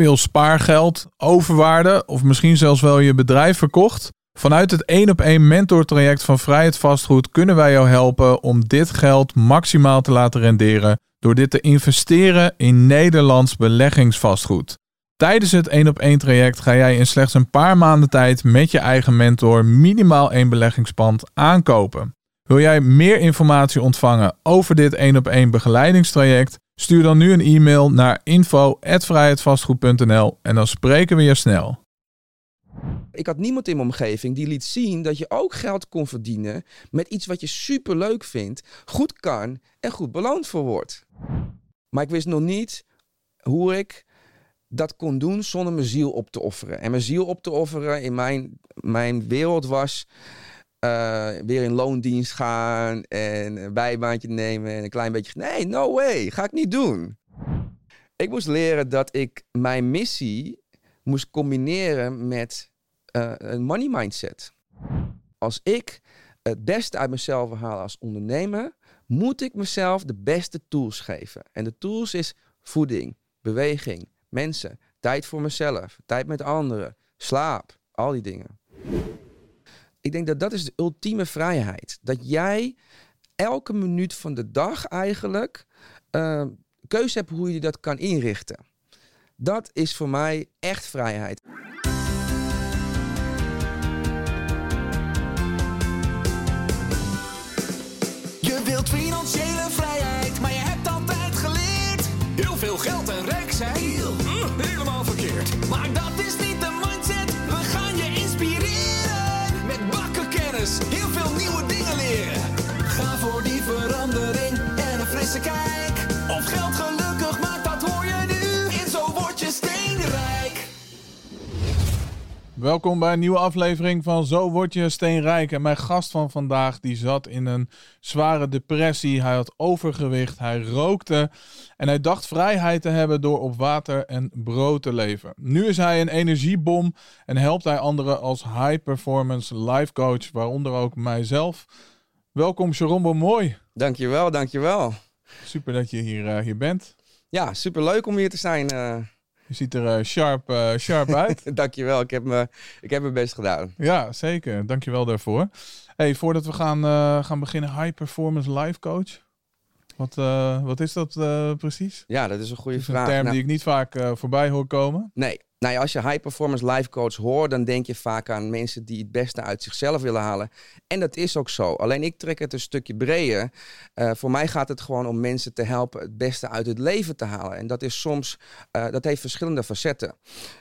veel spaargeld, overwaarde of misschien zelfs wel je bedrijf verkocht? Vanuit het 1 op 1 mentortraject van Vrijheid Vastgoed kunnen wij jou helpen om dit geld maximaal te laten renderen door dit te investeren in Nederlands beleggingsvastgoed. Tijdens het 1 op 1 traject ga jij in slechts een paar maanden tijd met je eigen mentor minimaal één beleggingspand aankopen. Wil jij meer informatie ontvangen over dit 1 op 1 begeleidingstraject? Stuur dan nu een e-mail naar info@vrijheidvastgoed.nl en dan spreken we je snel. Ik had niemand in mijn omgeving die liet zien dat je ook geld kon verdienen met iets wat je super leuk vindt, goed kan en goed beloond voor wordt. Maar ik wist nog niet hoe ik dat kon doen zonder mijn ziel op te offeren. En mijn ziel op te offeren in mijn, mijn wereld was uh, weer in loondienst gaan en een bijbaantje nemen en een klein beetje. Nee, no way, ga ik niet doen. Ik moest leren dat ik mijn missie moest combineren met uh, een money mindset. Als ik het beste uit mezelf haal als ondernemer, moet ik mezelf de beste tools geven. En de tools is voeding, beweging, mensen, tijd voor mezelf, tijd met anderen, slaap, al die dingen. Ik denk dat dat is de ultieme vrijheid. Dat jij elke minuut van de dag eigenlijk uh, keuze hebt hoe je dat kan inrichten. Dat is voor mij echt vrijheid. Je wilt financiële vrijheid, maar je hebt altijd geleerd. Heel veel geld en rijk zijn, hm, helemaal verkeerd. Maar Welkom bij een nieuwe aflevering van Zo Word Je Steenrijk. En mijn gast van vandaag die zat in een zware depressie. Hij had overgewicht, hij rookte en hij dacht vrijheid te hebben door op water en brood te leven. Nu is hij een energiebom en helpt hij anderen als high performance life coach, waaronder ook mijzelf. Welkom Sharon mooi. Dankjewel, dankjewel. Super dat je hier, eh, hier bent. Ja, superleuk om hier te zijn. eh. Je ziet er eh, sharp, eh, sharp uit. dankjewel, ik heb, me, ik heb mijn best gedaan. Ja, zeker. Dankjewel daarvoor. Hey, voordat we gaan, eh, gaan beginnen, High Performance Life Coach. Wat, wat is dat precies? Ja, dat is een goede Dat is een vraag. term Nou, die ik niet vaak voorbij hoor komen. Nee. Nou ja, als je high performance life coach hoort, dan denk je vaak aan mensen die het beste uit zichzelf willen halen. En dat is ook zo. Alleen ik trek het een stukje breder. Eh, voor mij gaat het gewoon om mensen te helpen het beste uit het leven te halen. En dat is soms, eh, dat heeft verschillende facetten.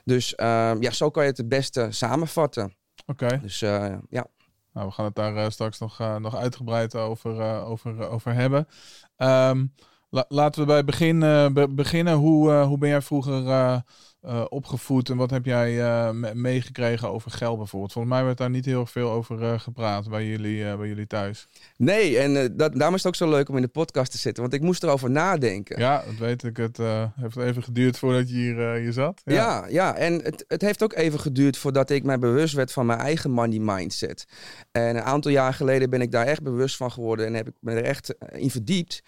Dus eh, ja, zo kan je het het beste samenvatten. Oké, Dus eh, ja. nou, we gaan het daar straks nog, nog uitgebreid over, over, over hebben. Ehm, la- laten we bij begin be- beginnen. Hoe, hoe ben jij vroeger eh, opgevoed en wat heb jij eh, me- meegekregen over geld bijvoorbeeld? Volgens mij werd daar niet heel veel over eh, gepraat bij jullie, bij jullie thuis. Nee, en dat, daarom is het ook zo leuk om in de podcast te zitten, want ik moest erover nadenken. Ja, dat weet ik. Het heeft even geduurd voordat je hier, hier zat. Ja, ja, en het, het heeft ook even geduurd voordat ik mij bewust werd van mijn eigen money mindset. En een aantal jaar geleden ben ik daar echt bewust van geworden en heb ik me er echt in verdiept.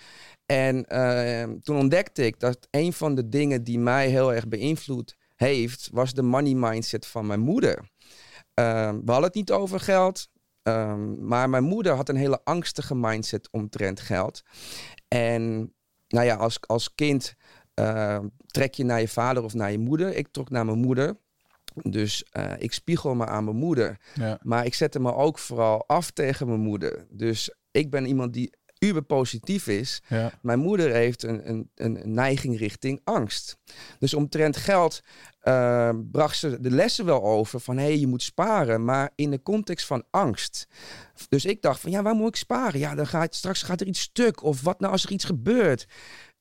En eh, toen ontdekte ik dat een van de dingen die mij heel erg beïnvloed heeft, was de money mindset van mijn moeder. Ehm, we hadden het niet over geld, ehm, maar mijn moeder had een hele angstige mindset omtrent geld. En nou ja, als, als kind trek je naar je vader of naar je moeder. Ik trok naar mijn moeder. Dus eh, ik spiegel me aan mijn moeder. Ja. Maar ik zette me ook vooral af tegen mijn moeder. Dus ik ben iemand die uber positief is. Ja. Mijn moeder heeft een, een, een neiging richting angst. Dus omtrent geld eh, bracht ze de lessen wel over van hé, hey, je moet sparen, maar in de context van angst. Dus ik dacht van ja, waar moet ik sparen? Ja, dan gaat straks gaat er iets stuk of wat nou als er iets gebeurt.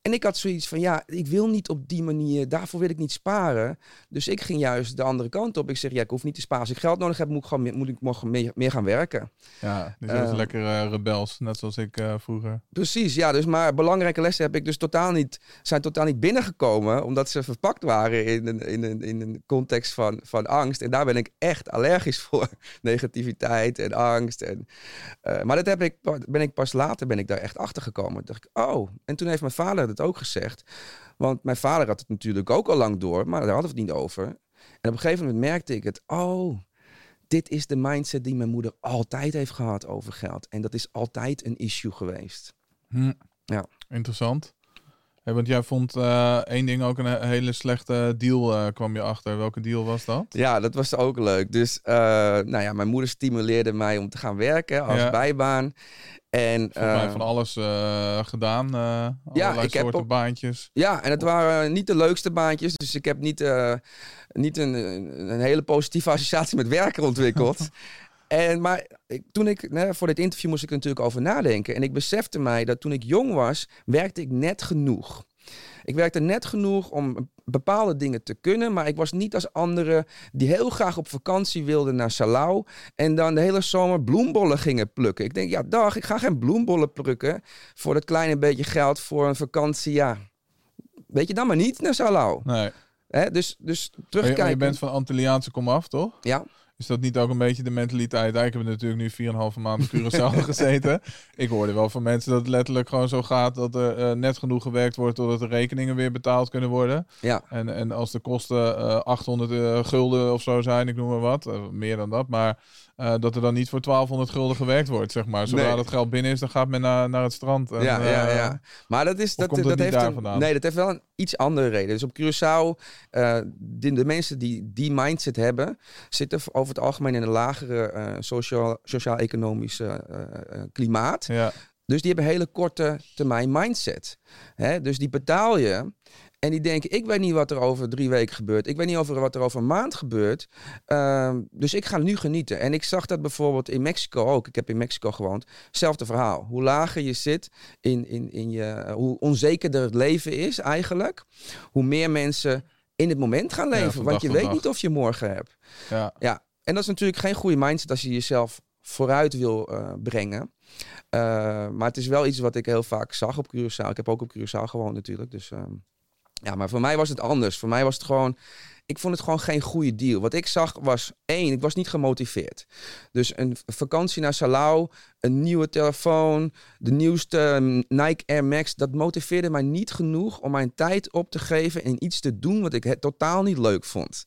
En ik had zoiets van ja, ik wil niet op die manier, daarvoor wil ik niet sparen. Dus ik ging juist de andere kant op. Ik zeg ja, ik hoef niet te sparen. Als ik geld nodig heb, moet ik gewoon meer, moet ik meer, meer gaan werken. Ja, dus dat is Eh, lekker eh, rebels, net zoals ik eh, vroeger. Precies, ja. Dus maar belangrijke lessen heb ik dus totaal niet, zijn totaal niet binnengekomen. Omdat ze verpakt waren in een, in een, in een context van, van angst. En daar ben ik echt allergisch voor. Negativiteit en angst. En, eh, maar dat heb ik, ben ik pas later ben ik daar echt achter gekomen. dacht ik, oh. En toen heeft mijn vader het ook gezegd. Want mijn vader had het natuurlijk ook al lang door, maar daar hadden we het niet over. En op een gegeven moment merkte ik het. Oh, dit is de mindset die mijn moeder altijd heeft gehad over geld. En dat is altijd een issue geweest. Hm. Ja. Interessant. Hey, want jij vond eh, één ding ook een he- hele slechte deal, eh, kwam je achter. Welke deal was dat? Ja, dat was ook leuk. Dus eh, nou ja, mijn moeder stimuleerde mij om te gaan werken als Ja. bijbaan. En eh, van alles eh, gedaan. eh allerlei ik heb op- baantjes. Ja, en het waren niet de leukste baantjes. Dus ik heb niet, eh, niet een, een hele positieve associatie met werken ontwikkeld. en, maar ik, toen ik, voor dit interview moest ik er natuurlijk over nadenken. En ik besefte mij dat toen ik jong was, werkte ik net genoeg. Ik werkte net genoeg om bepaalde dingen te kunnen, maar ik was niet als anderen die heel graag op vakantie wilden naar Salau en dan de hele zomer bloembollen gingen plukken. Ik denk, ja, dag, ik ga geen bloembollen plukken voor dat kleine beetje geld voor een vakantie. Ja, weet je dan maar niet naar Salau. Nee. Hè? Dus, dus Maar je, maar terugkijken. je bent van Antilliaanse komaf, toch? Ja, Is dat niet ook een beetje de mentaliteit? Ik heb natuurlijk nu 4,5 maanden op Curaçao gezeten. Ik hoorde wel van mensen dat het letterlijk gewoon zo gaat dat er eh, net genoeg gewerkt wordt totdat de rekeningen weer betaald kunnen worden. ja, En, en als de kosten eh 800 eh, gulden of zo zijn, ik noem maar wat, meer dan dat, maar eh, dat er dan niet voor 1200 gulden gewerkt wordt, zeg maar. Zodra Nee. dat geld binnen is, dan gaat men naar, naar het strand. En, ja, ja, eh, ja. Maar dat is dat, dat heeft daar een, vandaan? nee, dat heeft wel een iets andere reden. Dus op Curaçao, eh, de, de mensen die die mindset hebben, zitten over het algemeen in een lagere eh, sociaal, sociaal-economische eh, klimaat. Ja, Dus die hebben een hele korte termijn mindset. Hè? Dus die betaal je. En die denken, ik weet niet wat er over drie weken gebeurt. Ik weet niet over wat er over een maand gebeurt. Ehm, dus ik ga nu genieten. En ik zag dat bijvoorbeeld in Mexico ook. Ik heb in Mexico gewoond. Hetzelfde verhaal. Hoe lager je zit in, in, in je... Hoe onzekerder het leven is eigenlijk. Hoe meer mensen in het moment gaan leven. want je weet dag. niet of je morgen hebt. ja. Ja, en dat is natuurlijk geen goede mindset als je jezelf vooruit wil eh, brengen. Eh, maar het is wel iets wat ik heel vaak zag op Curaçao. Ik heb ook op Curaçao gewoond natuurlijk. Dus ehm, ja, maar voor mij was het anders. Voor mij was het gewoon... Ik vond het gewoon geen goede deal. Wat ik zag was één, ik was niet gemotiveerd. Dus een vakantie naar Salau, een nieuwe telefoon, de nieuwste mm, Nike Air Max, dat motiveerde mij niet genoeg om mijn tijd op te geven en iets te doen wat ik het totaal niet leuk vond.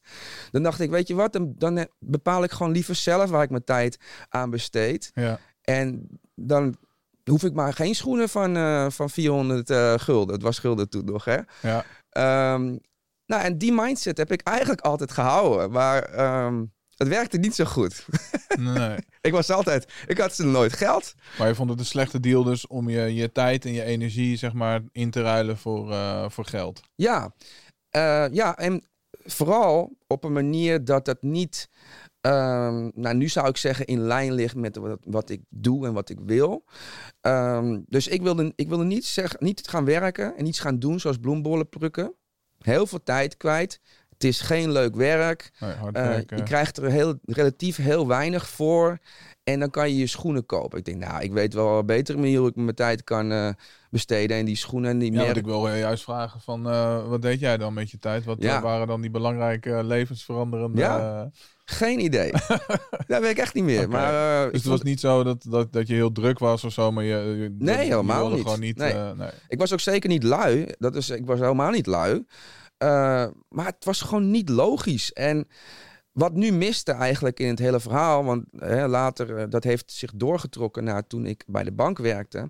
Dan dacht ik, weet je wat, dan, dan eh, bepaal ik gewoon liever zelf waar ik mijn tijd aan besteed. ja. En dan hoef ik maar geen schoenen van, eh, van 400 eh, gulden. Het was gulden toen nog, hè. ja. Ehm, nou, en die mindset heb ik eigenlijk altijd gehouden. Maar ehm, het werkte niet zo goed. Nee. ik was altijd... Ik had ze nooit geld. Maar je vond het een slechte deal dus om je, je tijd en je energie, zeg maar, in te ruilen voor, eh, voor geld. Ja. Eh, ja, en vooral op een manier dat het niet... ehm, nou, nu zou ik zeggen in lijn ligt met wat, wat ik doe en wat ik wil. Ehm, dus ik wilde, ik wilde niet, zeg, niet gaan werken en iets gaan doen zoals bloembollen plukken. Heel veel tijd kwijt. Het is geen leuk werk. Nee, Eh, je krijgt er heel, relatief heel weinig voor. En dan kan je je schoenen kopen. Ik denk, nou, ik weet wel een betere manier hoe ik mijn tijd kan eh, besteden. En die schoenen en die Ja, merk... ik wil juist vragen van, eh, wat deed jij dan met je tijd? Wat Ja. eh, waren dan die belangrijke eh, levensveranderende... Ja. Geen idee. dat weet ik echt niet meer. Maar, dus het was niet zo dat, dat, dat je heel druk was of zo, maar je, je, Nee, helemaal niet. gewoon niet. Nee. nee. Ik was ook zeker niet lui. Dat is, ik was helemaal niet lui. Maar het was gewoon niet logisch. En wat nu miste eigenlijk in het hele verhaal, want hè, later, dat heeft zich doorgetrokken naar toen ik bij de bank werkte.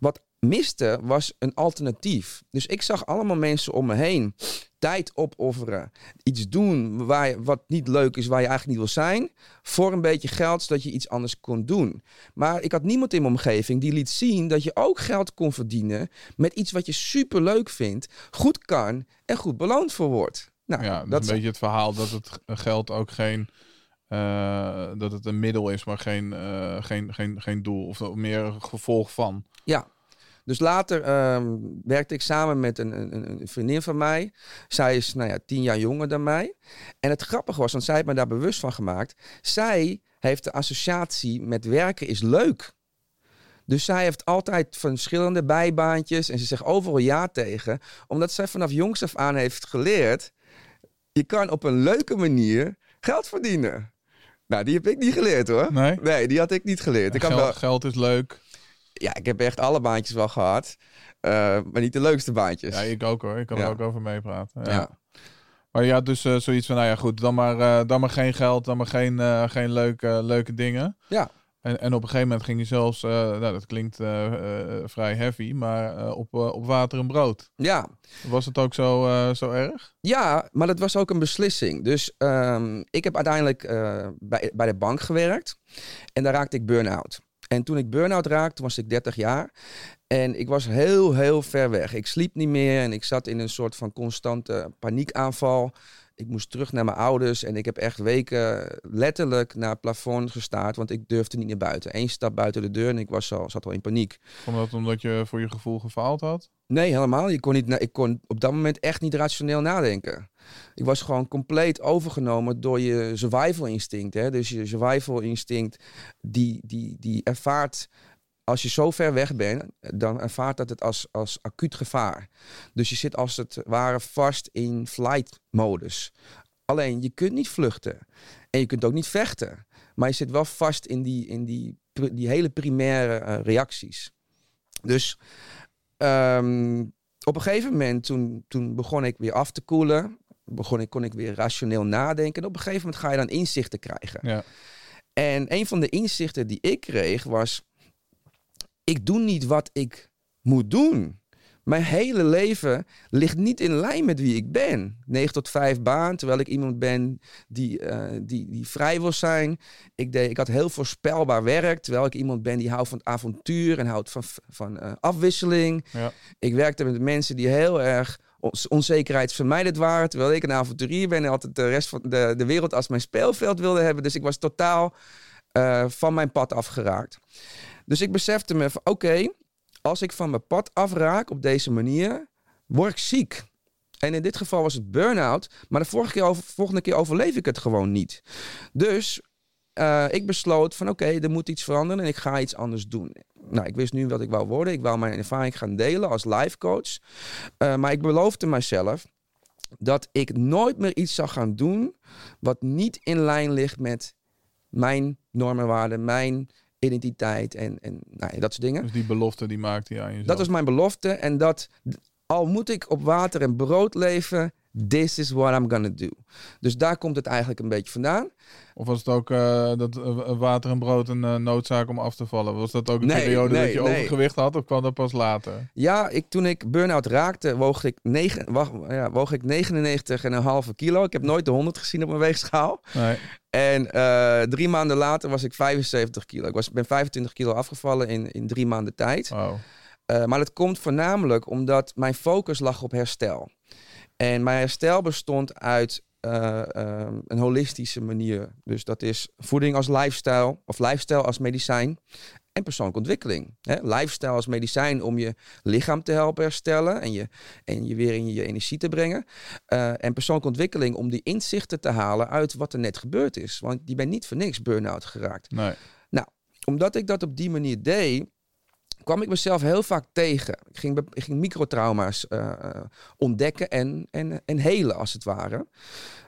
Wat miste was een alternatief. Dus ik zag allemaal mensen om me heen tijd opofferen, iets doen waar je, wat niet leuk is, waar je eigenlijk niet wil zijn, voor een beetje geld, zodat je iets anders kon doen. Maar ik had niemand in mijn omgeving die liet zien dat je ook geld kon verdienen met iets wat je super leuk vindt, goed kan en goed beloond voor wordt. Nou, Ja, dat dat is een beetje het verhaal dat het geld ook geen... eh, dat het een middel is, maar geen, eh, geen, geen, geen doel. Of meer gevolg van. Ja. Dus later ehm, werkte ik samen met een, een, een vriendin van mij. Zij is nou ja, tien jaar jonger dan mij. En het grappige was, want zij heeft me daar bewust van gemaakt. Zij heeft de associatie met werken is leuk. Dus zij heeft altijd verschillende bijbaantjes en ze zegt overal ja tegen. Omdat zij vanaf jongs af aan heeft geleerd, je kan op een leuke manier geld verdienen. Nou, die heb ik niet geleerd hoor. Nee? Nee, die had ik niet geleerd. Ik had geld, wel, geld is leuk. Ja, ik heb echt alle baantjes wel gehad. Eh, maar niet de leukste baantjes. Ja, ik ook hoor. Ik kan er ook over meepraten. Ja. Ja. Maar ja, dus eh, zoiets van, nou ja, goed, dan maar, eh, dan maar geen geld, dan maar geen, geen leuke, leuke dingen. Ja. En, en op een gegeven moment ging je zelfs, nou dat klinkt vrij heavy, maar op, op water en brood. ja. Was het ook zo, zo erg? Ja, maar dat was ook een beslissing. Dus ehm, ik heb uiteindelijk bij, bij de bank gewerkt. En daar raakte ik burn-out. En toen ik burn-out raakte, was ik 30 jaar. En ik was heel, heel ver weg. Ik sliep niet meer en ik zat in een soort van constante paniekaanval. Ik moest terug naar mijn ouders en ik heb echt weken letterlijk naar het plafond gestaard, want ik durfde niet naar buiten. Eén stap buiten de deur en ik was al, zat al in paniek. Vond dat omdat je voor je gevoel gefaald had? Nee, helemaal. Ik kon, niet, ik kon op dat moment echt niet rationeel nadenken. Ik was gewoon compleet overgenomen door je survival instinct. Hè? Dus je survival instinct, die, die, die ervaart, als je zo ver weg bent, dan ervaart dat het als, als acuut gevaar. Dus je zit als het ware vast in flight modus. Alleen, je kunt niet vluchten. En je kunt ook niet vechten. Maar je zit wel vast in die, in die, die hele primaire eh, reacties. Dus Ehm, op een gegeven moment, toen, toen begon ik weer af te koelen. Begon ik, kon ik weer rationeel nadenken. En op een gegeven moment ga je dan inzichten krijgen. Ja. En een van de inzichten die ik kreeg was... Ik doe niet wat ik moet doen. Mijn hele leven ligt niet in lijn met wie ik ben. 9 tot 5 baan, terwijl ik iemand ben die, eh, die, die vrij wil zijn. Ik, deed, ik had heel voorspelbaar werk, terwijl ik iemand ben die houdt van avontuur en houdt van, van eh, afwisseling. Ja. Ik werkte met mensen die heel erg ons- onzekerheidsvermijdend waren, terwijl ik een avonturier ben en altijd de rest van de, de wereld als mijn speelveld wilde hebben. Dus ik was totaal eh, van mijn pad afgeraakt. Dus ik besefte me van oké, als ik van mijn pad afraak op deze manier, word ik ziek. En in dit geval was het burn-out, maar de vorige keer volgende keer overleef ik het gewoon niet. Dus eh, ik besloot van oké, er moet iets veranderen en ik ga iets anders doen. Nou, ik wist nu wat ik wou worden. Ik wou mijn ervaring gaan delen als life coach. Eh, maar ik beloofde mezelf dat ik nooit meer iets zou gaan doen wat niet in lijn ligt met mijn normen, waarden, mijn identiteit en, en nou ja, dat soort dingen. Dus die belofte die maakte je aan jezelf. Dat was mijn belofte. En dat, al moet ik op water en brood leven, this is what I'm gonna do. Dus daar komt het eigenlijk een beetje vandaan. Of was het ook eh, dat eh, water en brood een eh, noodzaak om af te vallen? Was dat ook een Nee, periode nee, dat je nee. overgewicht had of kwam dat pas later? Ja, ik, toen ik burn-out raakte, woog ik, negen, wacht, ja, woog ik 99,5 kilo. Ik heb nooit de 100 gezien op mijn weegschaal. Nee. En eh, drie maanden later was ik 75 kilo. Ik was, ben 25 kilo afgevallen in, in drie maanden tijd. Eh, maar dat komt voornamelijk omdat mijn focus lag op herstel. En mijn herstel bestond uit eh, eh, een holistische manier. Dus dat is voeding als lifestyle of lifestyle als medicijn en persoonlijke ontwikkeling. Hè? Lifestyle als medicijn om je lichaam te helpen herstellen en je, en je weer in je energie te brengen. Eh, en persoonlijke ontwikkeling om die inzichten te halen uit wat er net gebeurd is. Want je bent niet voor niks burn-out geraakt Nee. omdat ik dat op die manier deed, kwam ik mezelf heel vaak tegen. Ik ging, ging microtrauma's eh, eh, ontdekken en, en, en helen, als het ware.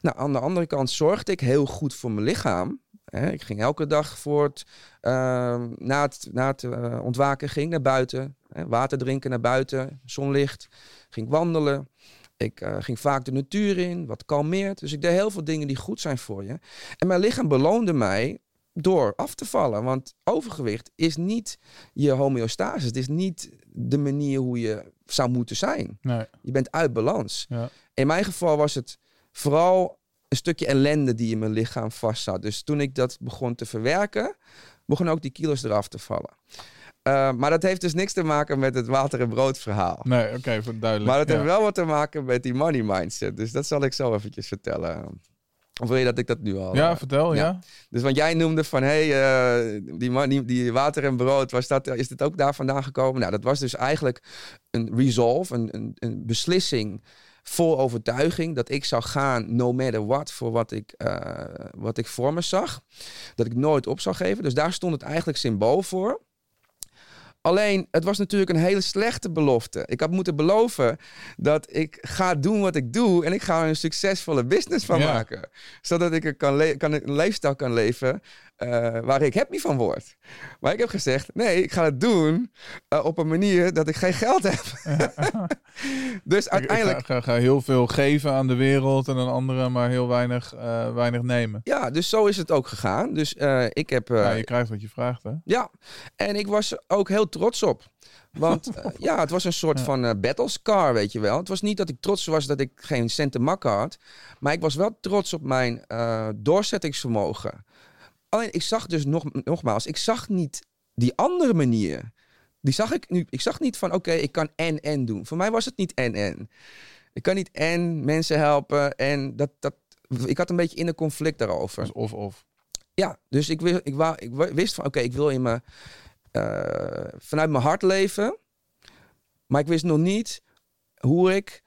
Nou, aan de andere kant zorgde ik heel goed voor mijn lichaam. Hè, ik ging elke dag voor het, eh, na het, na het eh, ontwaken ging naar buiten. Hè, water drinken naar buiten, zonlicht. Ging wandelen. Ik ging vaak de natuur in, wat kalmeert. Dus ik deed heel veel dingen die goed zijn voor je. En mijn lichaam beloonde mij door af te vallen. Want overgewicht is niet je homeostase. Het is niet de manier hoe je zou moeten zijn. Nee. Je bent uit balans. Ja. In mijn geval was het vooral een stukje ellende die in mijn lichaam vast zat. Dus toen ik dat begon te verwerken, begonnen ook die kilo's eraf te vallen. Uh, maar dat heeft dus niks te maken met het water en brood verhaal. Nee, oké, okay, duidelijk. Maar het ja. heeft wel wat te maken met die money mindset. Dus dat zal ik zo eventjes vertellen. Of wil je dat ik dat nu al... Ja, uh, vertel, ja. ja. Dus want jij noemde van, hé, hey, uh, die, man, die, die, water en brood, was dat, is dit ook daar vandaan gekomen? Nou, dat was dus eigenlijk een resolve, een, een, een beslissing vol overtuiging dat ik zou gaan, no matter what, voor wat ik, uh, wat ik voor me zag. Dat ik nooit op zou geven. Dus daar stond het eigenlijk symbool voor. Alleen, het was natuurlijk een hele slechte belofte. Ik had moeten beloven dat ik ga doen wat ik doe en ik ga er een succesvolle business van Ja. maken. Zodat ik er kan le- kan, een leefstijl kan leven eh, waar ik happy van word. Maar ik heb gezegd, nee, ik ga het doen eh, op een manier dat ik geen geld heb. dus uiteindelijk Ik ga, ga, ga heel veel geven aan de wereld en aan anderen, maar heel weinig, eh, weinig nemen. Ja, dus zo is het ook gegaan. Dus ik heb. ja, je krijgt wat je vraagt, hè? ja, en ik was ook heel trots op. Want ja, het was een soort Ja. van eh battle scar, weet je wel. Het was niet dat ik trots was dat ik geen cent te makken had. Maar ik was wel trots op mijn doorzettingsvermogen. Alleen, ik zag dus nog, nogmaals, ik zag niet die andere manier. Die zag ik nu. Ik zag niet van, oké, ik kan en en doen. Voor mij was het niet en en. Ik kan niet en mensen helpen. En dat, dat, ik had een beetje in een conflict daarover. Dus of of. Ja, dus ik, wist, ik, wou, ik wist van oké, ik wil in mijn, eh, vanuit mijn hart leven. Maar ik wist nog niet hoe ik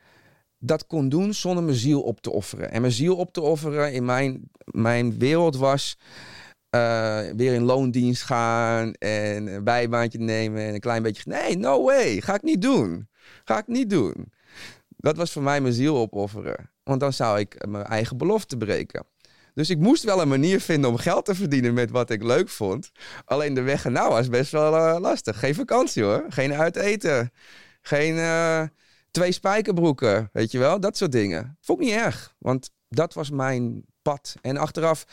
dat kon doen zonder mijn ziel op te offeren. En mijn ziel op te offeren in mijn, mijn wereld was eh, weer in loondienst gaan en een bijbaantje nemen en een klein beetje. Nee, no way, ga ik niet doen. Ga ik niet doen. Dat was voor mij mijn ziel opofferen. Want dan zou ik mijn eigen belofte breken. Dus ik moest wel een manier vinden om geld te verdienen met wat ik leuk vond. Alleen de weg ernaar was best wel eh, lastig. Geen vakantie hoor. Geen uiteten. Geen eh, twee spijkerbroeken. Weet je wel? Dat soort dingen. Vond ik niet erg. Want dat was mijn pad. En achteraf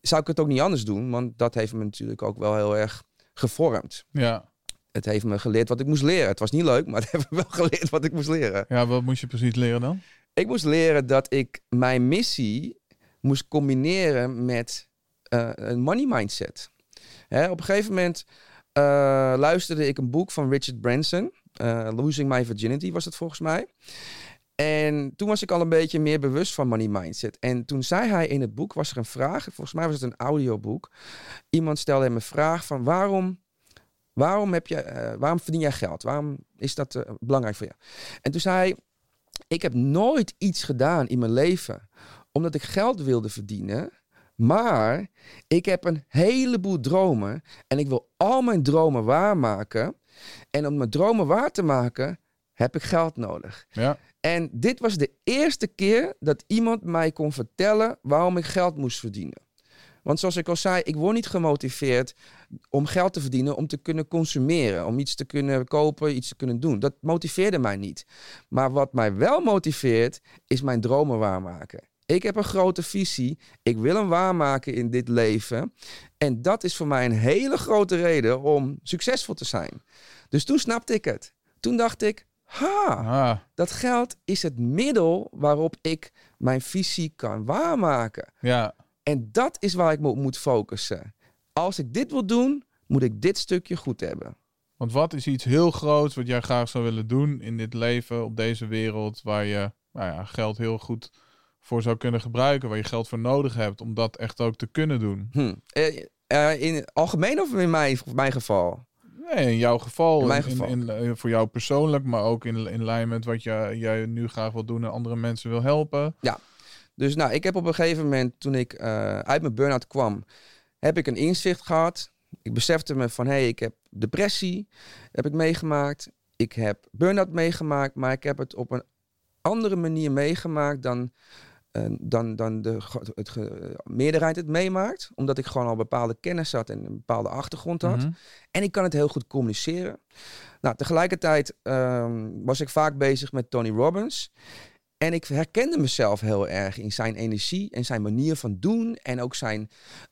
zou ik het ook niet anders doen. Want dat heeft me natuurlijk ook wel heel erg gevormd. Ja. Het heeft me geleerd wat ik moest leren. Het was niet leuk, maar het heeft me wel geleerd wat ik moest leren. ja, wat moest je precies leren dan? Ik moest leren dat ik mijn missie moest combineren met eh, een money mindset. Hè, op een gegeven moment eh, luisterde ik een boek van Richard Branson. eh, Losing My Virginity was het volgens mij. En toen was ik al een beetje meer bewust van money mindset. En toen zei hij in het boek, was er een vraag. Volgens mij was het een audioboek. Iemand stelde hem een vraag van waarom, waarom, heb je, eh, waarom verdien jij geld? Waarom is dat eh, belangrijk voor je? En toen zei hij, ik heb nooit iets gedaan in mijn leven omdat ik geld wilde verdienen. Maar ik heb een heleboel dromen en ik wil al mijn dromen waarmaken. En om mijn dromen waar te maken, heb ik geld nodig. Ja. En dit was de eerste keer dat iemand mij kon vertellen waarom ik geld moest verdienen. Want zoals ik al zei, ik word niet gemotiveerd om geld te verdienen om te kunnen consumeren, om iets te kunnen kopen, iets te kunnen doen. Dat motiveerde mij niet. Maar wat mij wel motiveert, is mijn dromen waarmaken. Ik heb een grote visie. Ik wil hem waarmaken in dit leven. En dat is voor mij een hele grote reden om succesvol te zijn. Dus toen snapte ik het. Toen dacht ik, ha, Ah, dat geld is het middel waarop ik mijn visie kan waarmaken. ja. En dat is waar ik me op moet focussen. Als ik dit wil doen, moet ik dit stukje goed hebben. Want wat is iets heel groots wat jij graag zou willen doen in dit leven, op deze wereld, waar je nou ja, geld heel goed voor zou kunnen gebruiken, waar je geld voor nodig hebt om dat echt ook te kunnen doen? Hm. Eh, eh, in algemeen of in mijn, mijn geval? Nee, in jouw geval, In mijn in- geval. in- in- voor jou persoonlijk, maar ook in, in lijn met wat jij, jij nu graag wil doen en andere mensen wil helpen. Dus nou, ik heb op een gegeven moment, toen ik eh, uit mijn burn-out kwam, heb ik een inzicht gehad. Ik besefte me van, hé, hey, ik heb depressie, heb ik meegemaakt. Ik heb burn-out meegemaakt, maar ik heb het op een andere manier meegemaakt dan, dan, dan de het ge- meerderheid het meemaakt. Omdat ik gewoon al bepaalde kennis had en een bepaalde achtergrond had. Mhm. En ik kan het heel goed communiceren. Nou, tegelijkertijd ehm, was ik vaak bezig met Tony Robbins. En ik herkende mezelf heel erg in zijn energie en zijn manier van doen. En ook zijn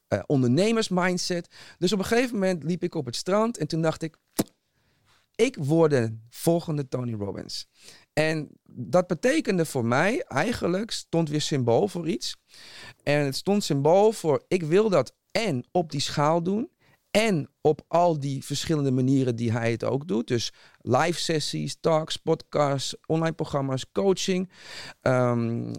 eh, ondernemersmindset. Dus op een gegeven moment liep ik op het strand en toen dacht ik... Ik word de volgende Tony Robbins. En dat betekende voor mij eigenlijk, stond weer symbool voor iets. En het stond symbool voor, ik wil dat en op die schaal doen. En op al die verschillende manieren die hij het ook doet. Dus live sessies, talks, podcasts, online programma's, coaching. Ehm,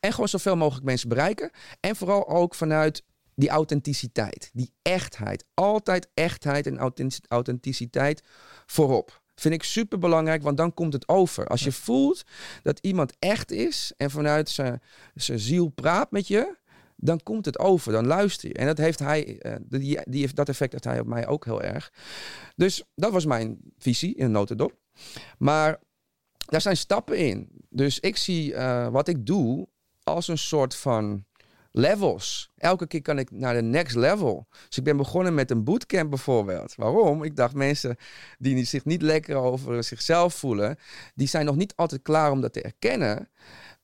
en gewoon zoveel mogelijk mensen bereiken. En vooral ook vanuit die authenticiteit, die echtheid. Altijd echtheid en authentic- authenticiteit voorop. Vind ik super belangrijk, want dan komt het over. Als je voelt dat iemand echt is en vanuit zijn, zijn ziel praat met je, dan komt het over, dan luister je. En dat, heeft hij, eh, die, die heeft, dat effect heeft hij op mij ook heel erg. Dus dat was mijn visie in een notendop. Maar daar zijn stappen in. Dus ik zie eh, wat ik doe als een soort van levels. Elke keer kan ik naar de next level. Dus ik ben begonnen met een bootcamp bijvoorbeeld. Waarom? Ik dacht mensen die zich niet lekker over zichzelf voelen, die zijn nog niet altijd klaar om dat te erkennen.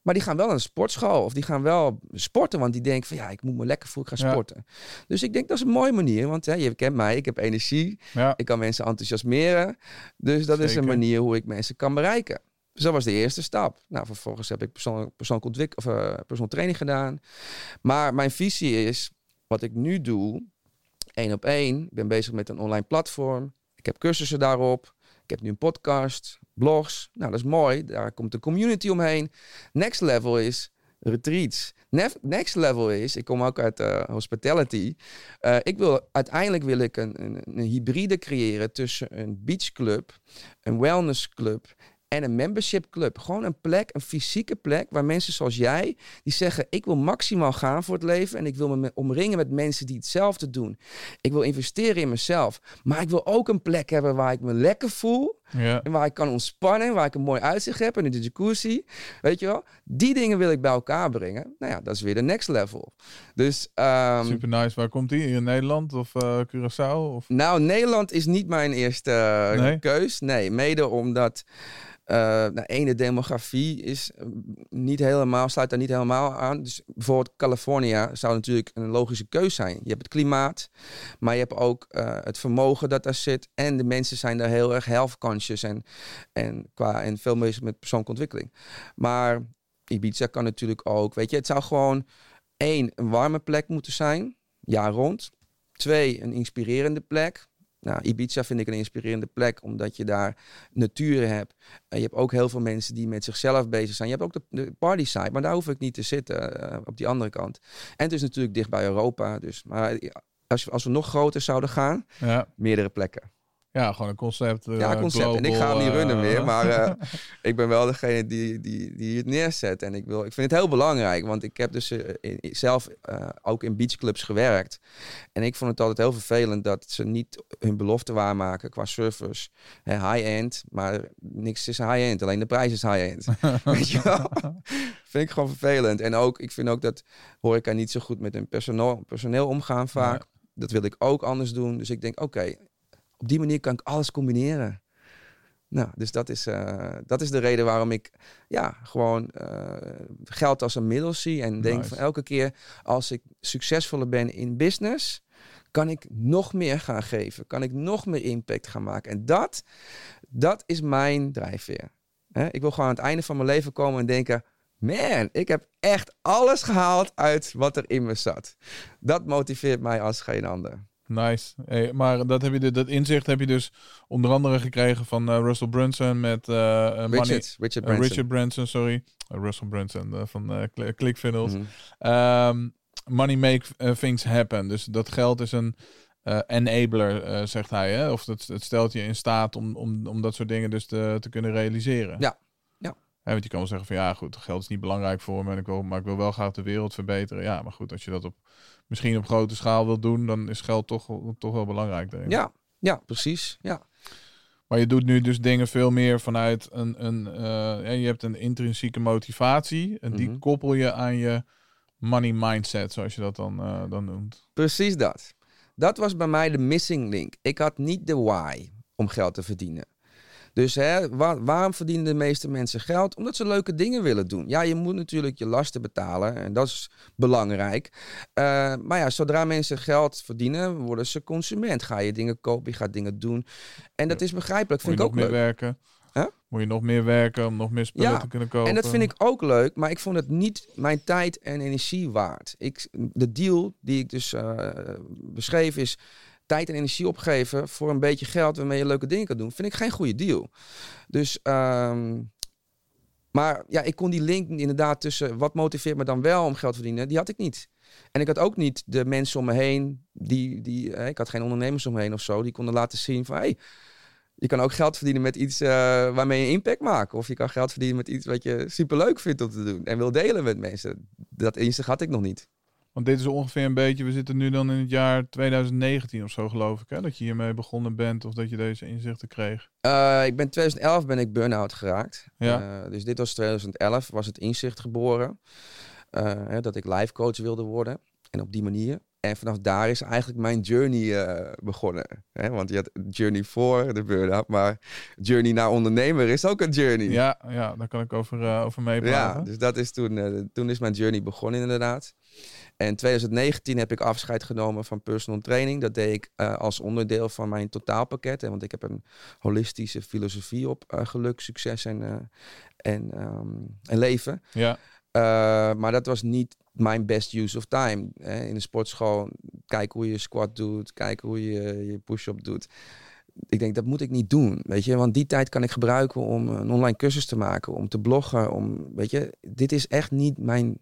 Maar die gaan wel naar een sportschool of die gaan wel sporten, want die denken van ja, ik moet me lekker voelen, ik ga Ja. sporten. Dus ik denk dat is een mooie manier, want hè, je kent mij, ik heb energie, Ja, ik kan mensen enthousiasmeren. Dus dat is een manier hoe ik mensen kan bereiken. Dus dat was de eerste stap. Nou, vervolgens heb ik persoonlijk, persoonlijk, ontwik- of, uh, training gedaan. Maar mijn visie is, wat ik nu doe, één op één. Ik ben bezig met een online platform. Ik heb cursussen daarop. Ik heb nu een podcast, blogs. Nou, dat is mooi. Daar komt een community omheen. Next level is retreats. Next level is, ik kom ook uit uh, hospitality. Uh, ik wil, uiteindelijk wil ik een, een, een hybride creëren tussen een beachclub, een wellnessclub en een membership club. Gewoon een plek, een fysieke plek waar mensen zoals jij, die zeggen: Ik wil maximaal gaan voor het leven en ik wil me omringen met mensen die hetzelfde doen. Ik wil investeren in mezelf, maar ik wil ook een plek hebben waar ik me lekker voel. Ja. En waar ik kan ontspannen, waar ik een mooi uitzicht heb en in de jacuzzi. Weet je wel? Die dingen wil ik bij elkaar brengen. Nou ja, dat is weer de next level. Dus, um, super nice. Waar komt die? In Nederland of uh, Curaçao? Of? Nou, Nederland is niet mijn eerste Nee? keus. Nee, mede omdat uh, nou, ene demografie is niet helemaal, sluit daar niet helemaal aan. Dus bijvoorbeeld California zou natuurlijk een logische keus zijn. Je hebt het klimaat, maar je hebt ook uh, het vermogen dat daar zit. En de mensen zijn daar heel erg health en, en, qua, en veel bezig met persoonlijke ontwikkeling. Maar Ibiza kan natuurlijk ook, weet je, het zou gewoon één, een warme plek moeten zijn, jaar rond. Twee, een inspirerende plek. Nou, Ibiza vind ik een inspirerende plek, omdat je daar natuur hebt. En je hebt ook heel veel mensen die met zichzelf bezig zijn. Je hebt ook de, de party side, maar daar hoef ik niet te zitten uh, op die andere kant. En het is natuurlijk dicht bij Europa. Dus, maar als, als we nog groter zouden gaan, ja. meerdere plekken. Ja, gewoon een concept. Ja, concept. Global, en ik ga hem niet runnen meer, maar uh, ik ben wel degene die, die, die het neerzet. En ik, wil, ik vind het heel belangrijk, want ik heb dus in, zelf ook in beachclubs gewerkt. En ik vond het altijd heel vervelend dat ze niet hun belofte waarmaken qua surfers. High-end, maar niks is high-end, alleen de prijs is high-end. Weet je wel? vind ik gewoon vervelend. En ook, ik vind ook dat horeca niet zo goed met hun personeel, personeel omgaan vaak. Ja. Dat wil ik ook anders doen. Dus ik denk, oké, okay, op die manier kan ik alles combineren. Nou, dus dat is, uh, dat is de reden waarom ik ja, gewoon uh, geld als een middel zie. En denk Nice. van elke keer als ik succesvoller ben in business, kan ik nog meer gaan geven. Kan ik nog meer impact gaan maken. En dat, dat is mijn drijfveer. Ik wil gewoon aan het einde van mijn leven komen en denken... Man, ik heb echt alles gehaald uit wat er in me zat. Dat motiveert mij als geen ander. Nice. Hey, maar dat, heb je, dat inzicht heb je dus onder andere gekregen van eh, Russell Brunson met eh Money- Richard, Richard Branson. Richard Branson, sorry. Russell Brunson van eh, Cl- ClickFunnels. Ehm, money make things happen. Dus dat geld is een eh, enabler, eh, zegt hij. Hè? Of het, het stelt je in staat om, om, om dat soort dingen dus te, te kunnen realiseren. Ja, ja. Want je kan wel zeggen van ja, goed, geld is niet belangrijk voor me. En ik wil, maar ik wil wel graag de wereld verbeteren. Ja, maar goed, als je dat op misschien op grote schaal wil doen, dan is geld toch, toch wel belangrijk. Denk ik. Ja, ja, precies. Ja. Maar je doet nu dus dingen veel meer vanuit een, een ja, je hebt een intrinsieke motivatie. En die Mhm. koppel je aan je money mindset, zoals je dat dan, eh, dan noemt. Precies dat. Dat was bij mij de missing link. Ik had niet de why om geld te verdienen. Dus hè, wa- waarom verdienen de meeste mensen geld? Omdat ze leuke dingen willen doen. Ja, je moet natuurlijk je lasten betalen en dat is belangrijk. Eh, maar ja, zodra mensen geld verdienen, worden ze consument. Ga je dingen kopen, je gaat dingen doen. En dat is begrijpelijk, Moet vind je ik nog ook meer leuk. werken? Huh? Moet je nog meer werken om nog meer spullen Ja, te kunnen kopen? En dat vind ik ook leuk, maar ik vond het niet mijn tijd en energie waard. Ik, de deal die ik dus eh, beschreef is tijd en energie opgeven voor een beetje geld waarmee je leuke dingen kan doen. Vind ik geen goede deal. Dus, ehm, maar ja, ik kon die link inderdaad tussen wat motiveert me dan wel om geld te verdienen, die had ik niet. En ik had ook niet de mensen om me heen, die, die, ik had geen ondernemers om me heen of zo, die konden laten zien van, hey, je kan ook geld verdienen met iets eh, waarmee je impact maakt. Of je kan geld verdienen met iets wat je superleuk vindt om te doen. En wil delen met mensen. Dat inzicht had ik nog niet. Want dit is ongeveer een beetje, we zitten nu dan in het jaar 2019 of zo geloof ik, hè? Dat je hiermee begonnen bent of dat je deze inzichten kreeg. Uh, ik ben 2011 ben ik burn-out geraakt. Ja. Uh, dus dit was 2011, was het inzicht geboren. Uh, hè, dat ik life coach wilde worden. En op die manier. En vanaf daar is eigenlijk mijn journey begonnen. Hè? Want je had journey voor de burn-out, maar journey naar ondernemer is ook een journey. Ja, ja daar kan ik over, over meepraten. Ja, dus dat is toen, toen is mijn journey begonnen inderdaad. En 2019 heb ik afscheid genomen van personal training. Dat deed ik uh, als onderdeel van mijn totaalpakket. Hè, want ik heb een holistische filosofie op uh, geluk, succes en, uh, en, um, en leven. Ja. maar dat was niet mijn best use of time. Hè. In de sportschool, kijken hoe je squat doet, kijken hoe je je push-up doet. Ik denk, dat moet ik niet doen, weet je. Want die tijd kan ik gebruiken om een online cursus te maken, om te bloggen. Om, weet je, dit is echt niet mijn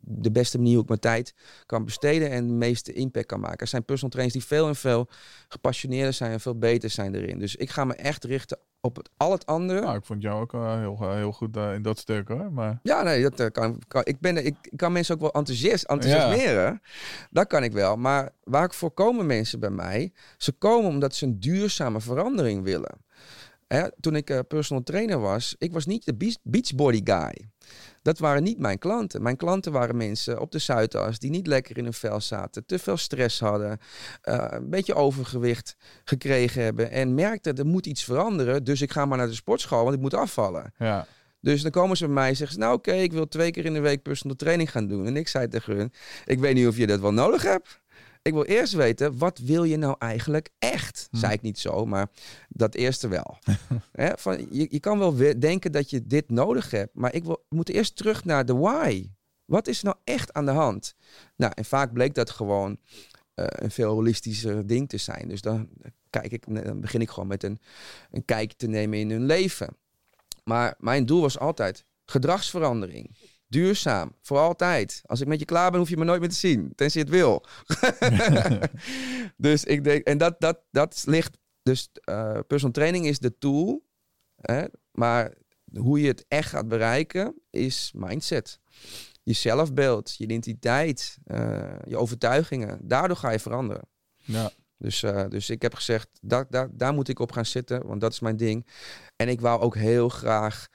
de beste manier hoe ik mijn tijd kan besteden en de meeste impact kan maken. Er zijn personal trainers die veel en veel gepassioneerder zijn en veel beter zijn erin. Dus ik ga me echt richten op het, al het andere. Nou, ik vond jou ook uh, heel, uh, heel goed uh, in dat stuk hoor. Maar... Ja, nee, dat kan, kan, ik, ben, ik, ik kan mensen ook wel enthousiast, enthousiasmeren. Ja. Dat kan ik wel. Maar waar voorkomen mensen bij mij? Ze komen omdat ze een duurzame verandering willen. Hè, toen ik personal trainer was, ik was niet de beachbody guy. Dat waren niet mijn klanten. Mijn klanten waren mensen op de Zuidas die niet lekker in hun vel zaten, te veel stress hadden, uh, een beetje overgewicht gekregen hebben en merkten er moet iets veranderen, dus ik ga maar naar de sportschool, want ik moet afvallen. Ja. Dus dan komen ze bij mij en zeggen ze, nou oké, okay, ik wil twee keer in de week personal training gaan doen. En ik zei tegen hun, ik weet niet of je dat wel nodig hebt. Ik wil eerst weten, wat wil je nou eigenlijk echt? Hm. Zei ik niet zo, maar dat eerste wel. He, van, je, je kan wel denken dat je dit nodig hebt, maar ik wil, moet eerst terug naar de why. Wat is er nou echt aan de hand? Nou, en vaak bleek dat gewoon uh, een veel holistischer ding te zijn. Dus dan, kijk ik, dan begin ik gewoon met een, een kijk te nemen in hun leven. Maar mijn doel was altijd gedragsverandering. Duurzaam, voor altijd. Als ik met je klaar ben, hoef je me nooit meer te zien. Tenzij je het wil. dus ik denk, en dat, dat, dat ligt. Dus uh, personal training is de tool. Hè, maar hoe je het echt gaat bereiken, is mindset. Je zelfbeeld, je identiteit, uh, je overtuigingen. Daardoor ga je veranderen. Ja. Dus, uh, dus ik heb gezegd, daar, daar, daar moet ik op gaan zitten, want dat is mijn ding. En ik wou ook heel graag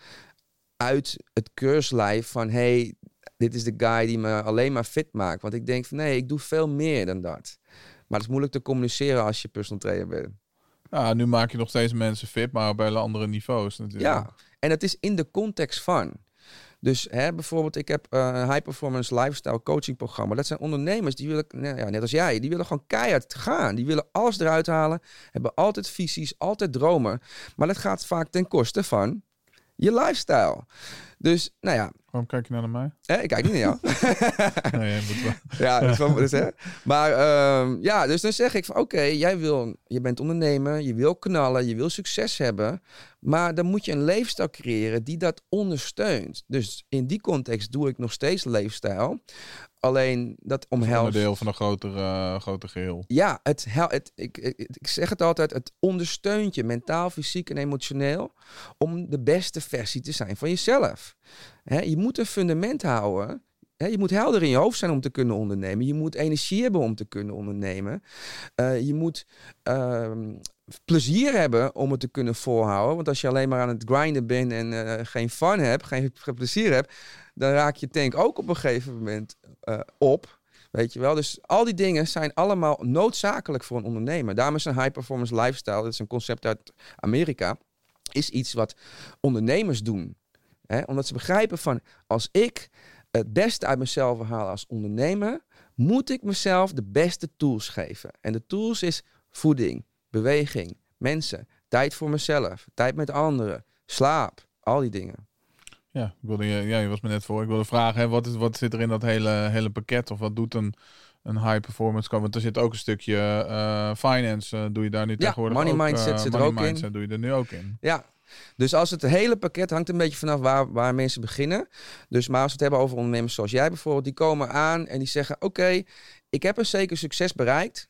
uit het keurslijf van hey, dit is de guy die me alleen maar fit maakt. Want ik denk van nee, ik doe veel meer dan dat. Maar het is moeilijk te communiceren als je personal trainer bent. Ja, nu maak je nog steeds mensen fit, maar bij andere niveaus natuurlijk. Ja, en het is in de context van. Dus hè, bijvoorbeeld, ik heb een high performance lifestyle coaching programma. Dat zijn ondernemers die willen, nou ja, net als jij, die willen gewoon keihard gaan. Die willen alles eruit halen, hebben altijd visies, altijd dromen. Maar dat gaat vaak ten koste van je lifestyle. Dus, nou ja. Waarom kijk je nou naar mij? Eh, ik kijk niet naar jou. nee, moet wel. Ja, dat is wel, dus, hè. Maar um, ja, dus dan zeg ik van oké, okay, jij wil, je bent ondernemer, je wil knallen, je wil succes hebben. Maar dan moet je een leefstijl creëren die dat ondersteunt. Dus in die context doe ik nog steeds leefstijl. Alleen dat omhelst. Onderdeel van een groter, uh, groter geheel. Ja, het, het, ik, ik zeg het altijd: het ondersteunt je mentaal, fysiek en emotioneel. om de beste versie te zijn van jezelf. Je moet een fundament houden. Je moet helder in je hoofd zijn om te kunnen ondernemen. Je moet energie hebben om te kunnen ondernemen. Uh, je moet. Uh, plezier hebben om het te kunnen volhouden. Want als je alleen maar aan het grinden bent en uh, geen fun hebt, geen, geen, plezier hebt, dan raak je tank ook op een gegeven moment uh, op. Weet je wel? Dus al die dingen zijn allemaal noodzakelijk voor een ondernemer. Daarom is een high performance lifestyle, dat is een concept uit Amerika, is iets wat ondernemers doen. Hè? Omdat ze begrijpen van als ik het beste uit mezelf haal als ondernemer, moet ik mezelf de beste tools geven. En de tools is voeding, beweging, mensen, tijd voor mezelf, tijd met anderen, slaap, al die dingen. Ja, ik wilde, ja, je was me net voor. Ik wilde vragen, hè, wat, is, wat zit er in dat hele, hele pakket? Of wat doet een, een high performance coach? Want er zit ook een stukje uh, finance. Uh, doe je daar nu ja, tegenwoordig money ook, mindset uh, zit money er ook mindset in. doe je er nu ook in. Ja, dus als het hele pakket hangt een beetje vanaf waar, waar mensen beginnen. Dus maar als we het hebben over ondernemers zoals jij bijvoorbeeld, die komen aan en die zeggen: Oké, okay, ik heb een zeker succes bereikt.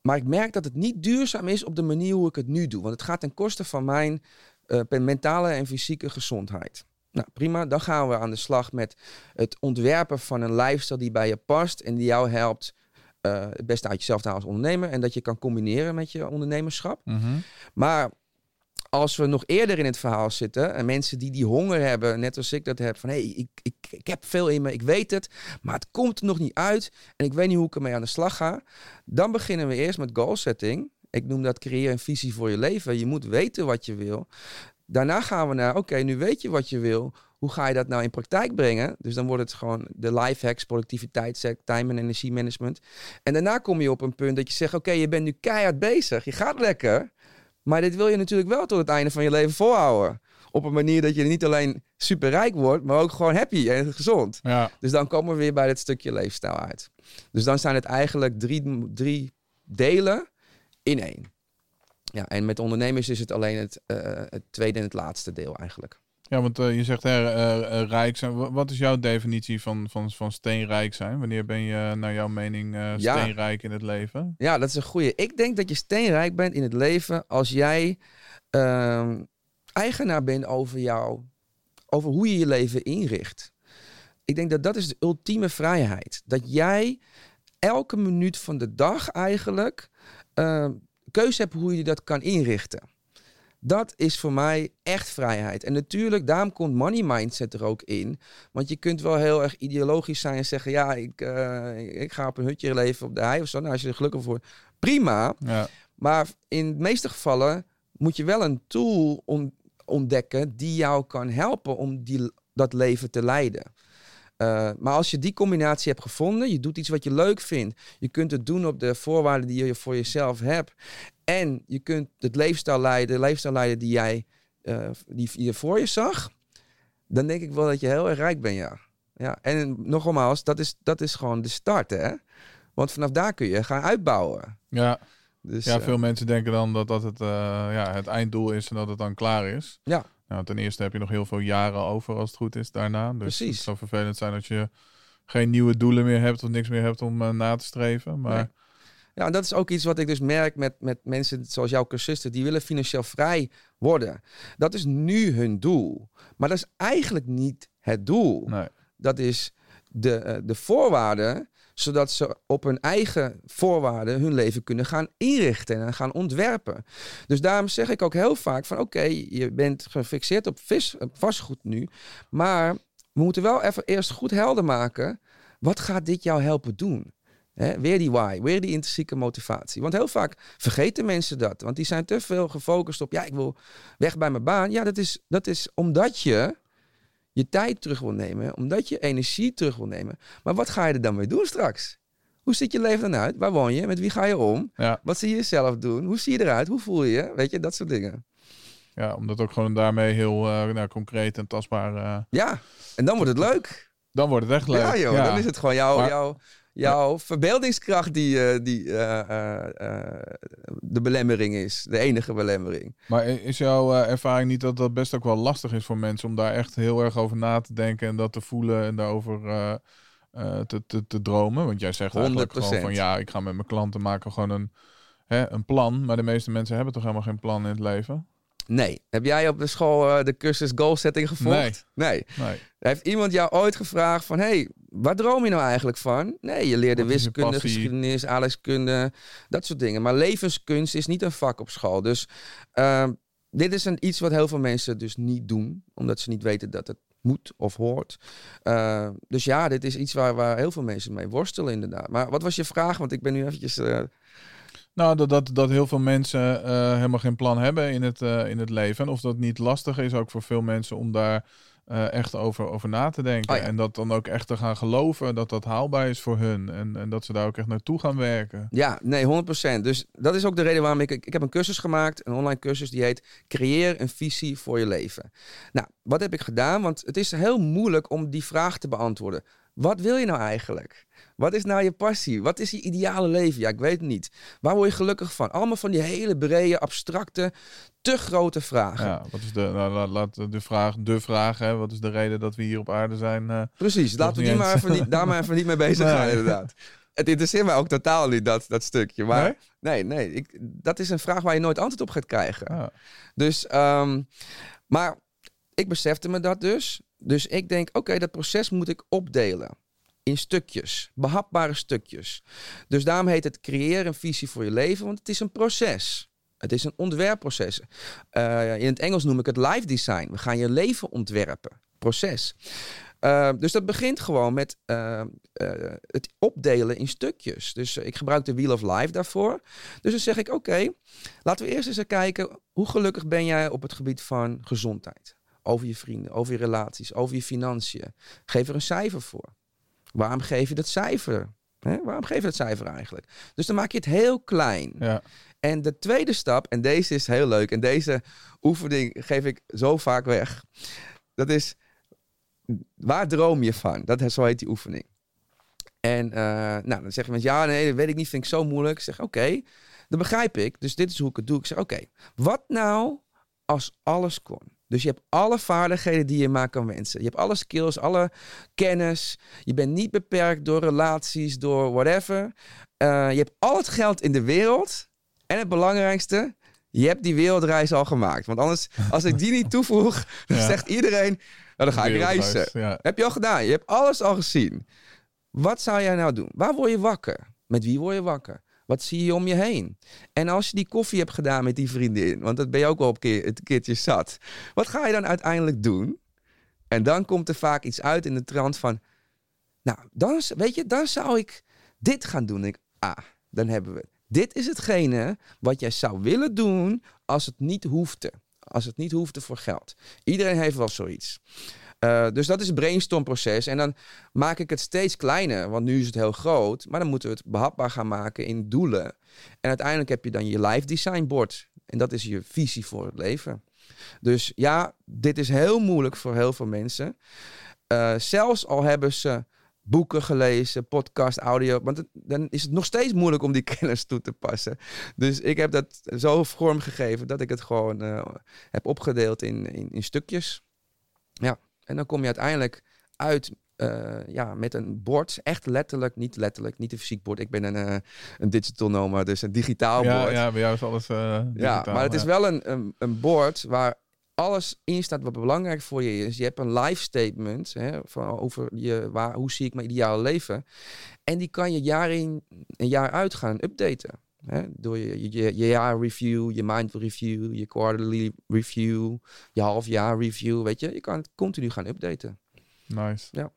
Maar ik merk dat het niet duurzaam is op de manier hoe ik het nu doe. Want het gaat ten koste van mijn uh, mentale en fysieke gezondheid. Nou, prima. Dan gaan we aan de slag met het ontwerpen van een lifestyle die bij je past en die jou helpt eh, het beste uit jezelf te halen als ondernemer. En dat je kan combineren met je ondernemerschap. Mhm. Maar als we nog eerder in het verhaal zitten en mensen die die honger hebben, net als ik dat heb, van hé, hey, ik, ik, ik heb veel in me, ik weet het, maar het komt er nog niet uit en ik weet niet hoe ik ermee aan de slag ga. Dan beginnen we eerst met goal setting. Ik noem dat creëer een visie voor je leven. Je moet weten wat je wil. Daarna gaan we naar, oké, nu weet je wat je wil. Hoe ga je dat nou in praktijk brengen? Dus dan wordt het gewoon de life hacks, productiviteit, time en energiemanagement. En daarna kom je op een punt dat je zegt, oké, je bent nu keihard bezig. Je gaat lekker. Maar dit wil je natuurlijk wel tot het einde van je leven volhouden. Op een manier dat je niet alleen super rijk wordt, maar ook gewoon happy en gezond. Ja. Dus dan komen we weer bij het stukje leefstijl uit. Dus dan zijn het eigenlijk drie, drie delen in één. Ja, en met ondernemers is het alleen het, eh, het tweede en het laatste deel eigenlijk. Ja, want eh, je zegt hè, eh, eh, rijk zijn. Wa- Wat is jouw definitie van, van, van steenrijk zijn? Wanneer ben je naar jouw mening Ja. steenrijk in het leven? Ja, dat is een goeie. Ik denk dat je steenrijk bent in het leven als jij ehm, eigenaar bent over jou, over hoe je je leven inricht. Ik denk dat dat is de ultieme vrijheid. Dat jij elke minuut van de dag eigenlijk ehm, keuze hebt hoe je dat kan inrichten. Dat is voor mij echt vrijheid. En natuurlijk, daarom komt money mindset er ook in. Want je kunt wel heel erg ideologisch zijn en zeggen: ja, ik, eh, ik ga op een hutje leven op de hei of zo. Nou, als je er gelukkig voor, prima. Ja. Maar in de meeste gevallen moet je wel een tool on- ontdekken die jou kan helpen om die, dat leven te leiden. Eh, maar als je die combinatie hebt gevonden, je doet iets wat je leuk vindt, je kunt het doen op de voorwaarden die je voor jezelf hebt, en je kunt het leefstijl leiden, de leefstijl leiden die jij eh, die je voor je zag, dan denk ik wel dat je heel erg rijk bent, ja. ja. En nogmaals, dat is, dat is gewoon de start, hè. Want vanaf daar kun je gaan uitbouwen. Ja, Dus, ja, eh, veel mensen denken dan dat dat het, ja, het einddoel is en dat het dan klaar is. Ja. Nou, ten eerste heb je nog heel veel jaren over als het goed is daarna. Dus Precies. het zou vervelend zijn als je geen nieuwe doelen meer hebt of niks meer hebt om eh, na te streven. Maar Nee. Ja, en dat is ook iets wat ik dus merk met, met mensen zoals jouw cursisten. Die willen financieel vrij worden. Dat is nu hun doel. Maar dat is eigenlijk niet het doel. nee. Dat is de, eh, de voorwaarden, zodat ze op hun eigen voorwaarden hun leven kunnen gaan inrichten en gaan ontwerpen. Dus daarom zeg ik ook heel vaak van oké, je bent gefixeerd op vis, op vastgoed nu, maar we moeten wel even eerst goed helder maken, wat gaat dit jou helpen doen? Weer die why, weer die intrinsieke motivatie. Want heel vaak vergeten mensen dat. Want die zijn te veel gefocust op, ja, ik wil weg bij mijn baan. Ja, dat is, dat is omdat je je tijd terug wil nemen, omdat je energie terug wil nemen. Maar wat ga je er dan mee doen straks? Hoe ziet je leven dan uit? Waar woon je? Met wie ga je om? Ja, Wat zie je zelf doen? Hoe zie je eruit? Hoe voel je je? Weet je, dat soort dingen. ja, omdat ook gewoon daarmee heel eh, nou, concreet en tastbaar. eh, Ja, en dan wordt het leuk. dan wordt het echt leuk. Ja, joh, dan is het gewoon jouw, Maar- jouw, verbeeldingskracht die, eh, die eh, eh, de belemmering is. De enige belemmering. Maar is jouw ervaring niet dat dat best ook wel lastig is voor mensen om daar echt heel erg over na te denken en dat te voelen en daarover te, te, te dromen? Want jij zegt eigenlijk gewoon 100%. van ja, ik ga met mijn klanten maken gewoon een, hè, een plan. Maar de meeste mensen hebben toch helemaal geen plan in het leven? Nee. Heb jij op de school de cursus goal setting gevolgd? Nee. Nee. Heeft iemand jou ooit gevraagd van... hey, waar droom je nou eigenlijk van? Nee, je leerde wiskunde, geschiedenis, aardrijkskunde, dat soort dingen. Maar levenskunst is niet een vak op school. Dus ehm, dit is een, iets wat heel veel mensen dus niet doen. Omdat ze niet weten dat het moet of hoort. Eh, dus ja, dit is iets waar, waar heel veel mensen mee worstelen inderdaad. Maar wat was je vraag? Want ik ben nu eventjes... eh, Nou, dat, dat, dat heel veel mensen eh, helemaal geen plan hebben in het, eh, in het leven. En of dat niet lastig is ook voor veel mensen om daar eh, echt over, over na te denken. Oh ja. En dat dan ook echt te gaan geloven dat dat haalbaar is voor hun. En, en dat ze daar ook echt naartoe gaan werken. Ja, nee, 100%. Dus dat is ook de reden waarom ik... Ik heb een cursus gemaakt, een online cursus, die heet... Creëer een visie voor je leven. Nou, wat heb ik gedaan? Want het is heel moeilijk om die vraag te beantwoorden. Wat wil je nou eigenlijk? Wat is nou je passie? Wat is je ideale leven? Ja, ik weet het niet. Waar word je gelukkig van? Allemaal van die hele brede, abstracte, te grote vragen. Ja, wat is de, nou, laat, laat de vraag, de vraag, hè, wat is de reden dat we hier op aarde zijn? eh, Precies, laten we die maar even niet, daar maar even niet mee bezig gaan, Nee. inderdaad. Het interesseert mij ook totaal niet, dat, dat stukje. Maar nee, nee, ik, dat is een vraag waar je nooit antwoord op gaat krijgen. ja. Dus, ehm, maar ik besefte me dat dus. Dus ik denk, oké, dat proces moet ik opdelen. In stukjes, behapbare stukjes. Dus daarom heet het creëren een visie voor je leven, want het is een proces. Het is een ontwerpproces. Uh, in het Engels noem ik het life design. We gaan je leven ontwerpen. Proces. Uh, dus dat begint gewoon met uh, het opdelen in stukjes. Dus ik gebruik de Wheel of Life daarvoor. Dus dan zeg ik: Oké, laten we eerst eens kijken. Hoe gelukkig ben jij op het gebied van gezondheid? Over je vrienden, over je relaties, over je financiën. Geef er een cijfer voor. Waarom geef je dat cijfer? Hè? Waarom geef je dat cijfer eigenlijk? Dus dan maak je het heel klein. Ja. En de tweede stap, en deze is heel leuk, en deze oefening geef ik zo vaak weg. Dat is, waar droom je van? Dat is, zo heet die oefening. En uh, nou, dan zeggen mensen, ja, nee, dat weet ik niet, vind ik zo moeilijk. Ik zeg, oké, okay, dat begrijp ik. Dus dit is hoe ik het doe. Ik zeg, oké, okay, wat nou als alles kon? Dus je hebt alle vaardigheden die je maar kan wensen. Je hebt alle skills, alle kennis. Je bent niet beperkt door relaties, door whatever. Uh, je hebt al het geld in de wereld. En het belangrijkste, je hebt die wereldreis al gemaakt. Want anders, als ik die niet toevoeg, dan ja. zegt iedereen, nou, dan ga ik reizen. Ja. Heb je al gedaan? Je hebt alles al gezien. Wat zou jij nou doen? Waar word je wakker? Met wie word je wakker? Wat zie je om je heen? En als je die koffie hebt gedaan met die vriendin, want dat ben je ook wel op keer, het keertje zat. Wat ga je dan uiteindelijk doen? En dan komt er vaak iets uit in de trant van, nou, dan, weet je, dan zou ik dit gaan doen. ik, ah, dan hebben we. Dit is hetgene wat jij zou willen doen als het niet hoefde. Als het niet hoefde voor geld. Iedereen heeft wel zoiets. Uh, dus dat is het brainstormproces. En dan maak ik het steeds kleiner, want nu is het heel groot. Maar dan moeten we het behapbaar gaan maken in doelen. En uiteindelijk heb je dan je life design board. En dat is je visie voor het leven. Dus ja, dit is heel moeilijk voor heel veel mensen. Uh, zelfs al hebben ze boeken gelezen, podcast, audio. Want dan is het nog steeds moeilijk om die kennis toe te passen. Dus ik heb dat zo vorm gegeven dat ik het gewoon uh, heb opgedeeld in, in, in, stukjes. Ja, en dan kom je uiteindelijk uit uh, ja, met een bord. Echt letterlijk, niet letterlijk, niet een fysiek bord. Ik ben een, uh, een digital nomad, dus een digitaal ja, bord. Ja, bij jou is alles digitaal, Ja, maar het is wel een, een, een bord waar alles in staat wat belangrijk voor je is. Je hebt een life statement hè, van over je, waar, hoe zie ik mijn ideale leven. En die kan je jaar in en jaar uit gaan updaten. Hè, door je, je, je jaar review, je mind review, je quarterly review, je halfjaar review. Weet je, je kan het continu gaan updaten. Nice. Ja.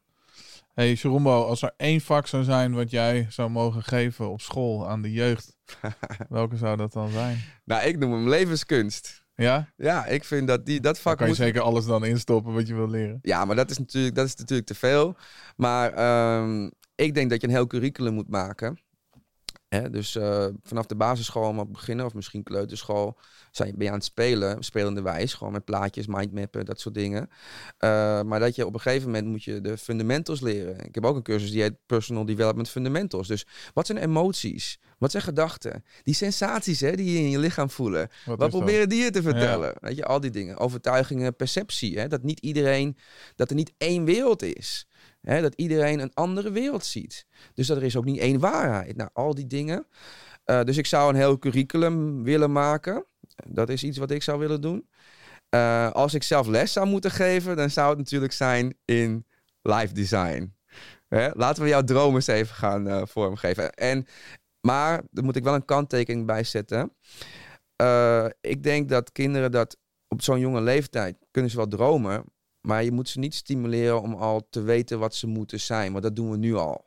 Hey Jerombo, als er één vak zou zijn wat jij zou mogen geven op school aan de jeugd, welke zou dat dan zijn? Nou, ik noem hem levenskunst. Ja? Ja, ik vind dat die, dat vak. Dan kan je moet... zeker alles dan instoppen wat je wil leren. Ja, maar dat is natuurlijk, dat is natuurlijk te veel. Maar um, ik denk dat je een heel curriculum moet maken. Hè? Dus uh, vanaf de basisschool allemaal beginnen, of misschien kleuterschool, zijn, ben je aan het spelen, spelende wijs, gewoon met plaatjes, mindmappen, dat soort dingen. Uh, maar dat je op een gegeven moment moet je de fundamentals leren. Ik heb ook een cursus die heet Personal Development Fundamentals. Dus wat zijn emoties? Wat zijn gedachten? Die sensaties hè, die je in je lichaam voelen. Wat, wat proberen die je te vertellen? Ja. Weet je, al die dingen. Overtuigingen, perceptie. Hè? Dat niet iedereen, dat er niet één wereld is. Hè? Dat iedereen een andere wereld ziet. Dus dat er is ook niet één waarheid. Nou, al die dingen. Uh, dus ik zou een heel curriculum willen maken. Dat is iets wat ik zou willen doen. Uh, als ik zelf les zou moeten geven, dan zou het natuurlijk zijn in live design. Hè? Laten we jouw dromen eens even gaan uh, vormgeven. En, maar, daar moet ik wel een kanttekening bij zetten. Ik denk dat kinderen dat op zo'n jonge leeftijd kunnen ze wel dromen. Maar je moet ze niet stimuleren om al te weten wat ze moeten zijn. Want dat doen we nu al.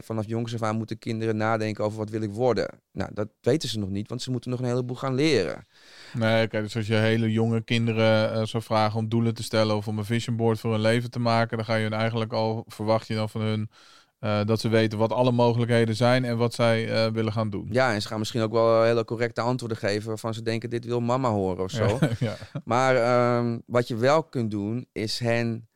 Vanaf jongs af aan moeten kinderen nadenken over wat wil ik worden. Nou, dat weten ze nog niet, want ze moeten nog een heleboel gaan leren. Nee, kijk, dus als je hele jonge kinderen uh, zou vragen om doelen te stellen of om een vision board voor hun leven te maken, dan ga je hun eigenlijk al, verwacht je dan van hun, uh, dat ze weten wat alle mogelijkheden zijn en wat zij uh, willen gaan doen. Ja, en ze gaan misschien ook wel hele correcte antwoorden geven waarvan ze denken, dit wil mama horen of zo. Ja, ja. Maar um, wat je wel kunt doen, is hen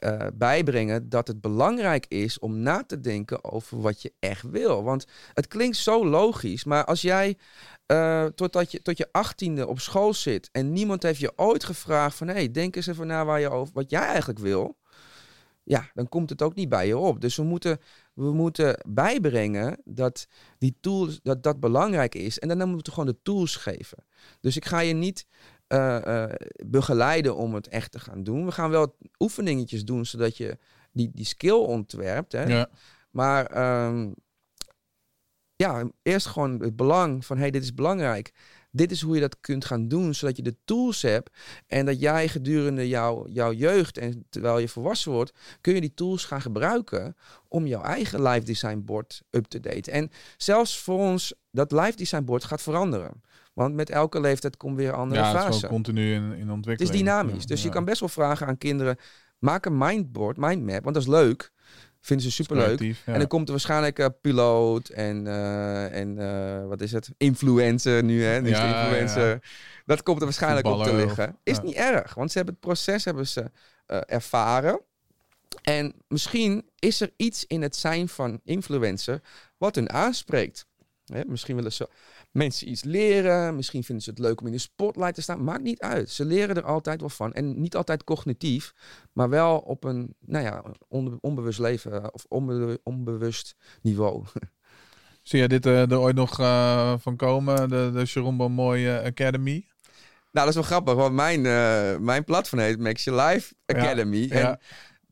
uh, bijbrengen dat het belangrijk is om na te denken over wat je echt wil. Want het klinkt zo logisch, maar als jij uh, totdat je, tot je achttiende op school zit en niemand heeft je ooit gevraagd van hé, hey, denk eens even na waar je over, wat jij eigenlijk wil. Ja, dan komt het ook niet bij je op. Dus we moeten, we moeten bijbrengen dat die tools, dat dat belangrijk is. En dan moeten we gewoon de tools geven. Dus ik ga je niet eh, eh, begeleiden om het echt te gaan doen. We gaan wel oefeningetjes doen, zodat je die, die skill ontwerpt. Hè? Ja. Maar ehm, ja, eerst gewoon het belang van, hey, dit is belangrijk. Dit is hoe je dat kunt gaan doen, zodat je de tools hebt. En dat jij gedurende jouw, jouw jeugd en terwijl je volwassen wordt, kun je die tools gaan gebruiken om jouw eigen live design bord up te date. En zelfs voor ons, dat live design bord gaat veranderen. Want met elke leeftijd komt weer een andere Ja, het is fase. wel continu in, in Het ontwikkeling. is dynamisch. Ja, Dus je ja. kan best wel vragen aan kinderen: maak een mindboard, mindmap, want dat is leuk. Vinden ze superleuk. Ja. En dan komt er waarschijnlijk eh, piloot en, eh, en eh, wat is het? Influencer nu, hè? Nu Ja. Dat komt er waarschijnlijk op te liggen. of- Is niet erg, want ze hebben het proces hebben ze, ervaren. En misschien is er iets in het zijn van influencer wat hun aanspreekt. Hè, misschien willen ze mensen iets leren. Misschien vinden ze het leuk om in de spotlight te staan. Maakt niet uit. Ze leren er altijd wel van. En niet altijd cognitief, maar wel op een nou ja, onbe- onbewust leven eh, of onbe- onbewust niveau. Zie je dit eh, er ooit nog eh, van komen? De, de Jerome Mooi eh, Academy? Nou, dat is wel grappig, want mijn, eh, mijn platform heet Max Your Life Academy. En ja.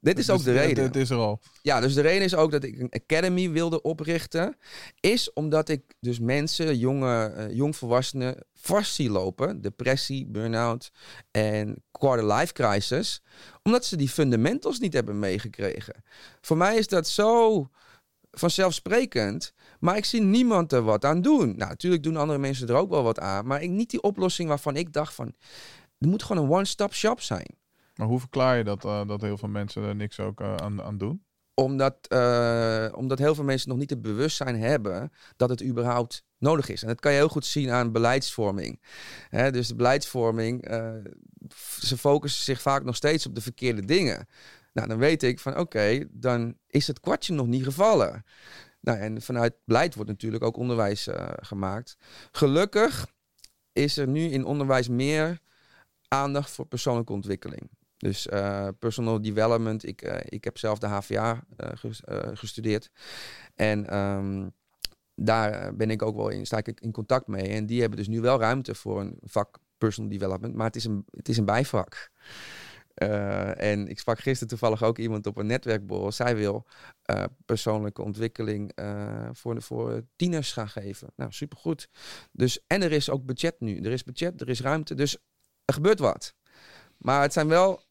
Dit is ook de reden. Dit is er al. Ja, dus de reden is ook dat ik een academy wilde oprichten. Is omdat ik dus mensen, jonge, eh, jongvolwassenen, vast zie lopen. Depressie, burn-out en quarter life crisis. Omdat ze die fundamentals niet hebben meegekregen. Voor mij is dat zo vanzelfsprekend. Maar ik zie niemand er wat aan doen. Nou, natuurlijk doen andere mensen er ook wel wat aan. Maar ik, niet die oplossing waarvan ik dacht van... Er moet gewoon een one-stop shop zijn. Maar hoe verklaar je dat, eh, dat heel veel mensen er niks ook eh, aan, aan doen? Omdat, eh, omdat heel veel mensen nog niet het bewustzijn hebben dat het überhaupt nodig is. En dat kan je heel goed zien aan beleidsvorming. Dus de beleidsvorming, ze focussen zich vaak nog steeds op de verkeerde dingen. Nou, dan weet ik van oké, dan is het kwartje nog niet gevallen. Nou, en vanuit beleid wordt natuurlijk ook onderwijs gemaakt. Gelukkig is er nu in onderwijs meer aandacht voor persoonlijke ontwikkeling. Dus eh, personal development. Ik, eh, ik heb zelf de HVA eh, ges- gestudeerd. En ehm, daar ben ik ook wel in, sta ik in contact mee. En die hebben dus nu wel ruimte voor een vak personal development. Maar het is een, het is een bijvak. En ik sprak gisteren toevallig ook iemand op een netwerkborrel. Zij wil persoonlijke ontwikkeling voor, voor tieners gaan geven. Nou, supergoed. Dus, en er is ook budget nu. Er is budget, er is ruimte. Dus er gebeurt wat. Maar het zijn wel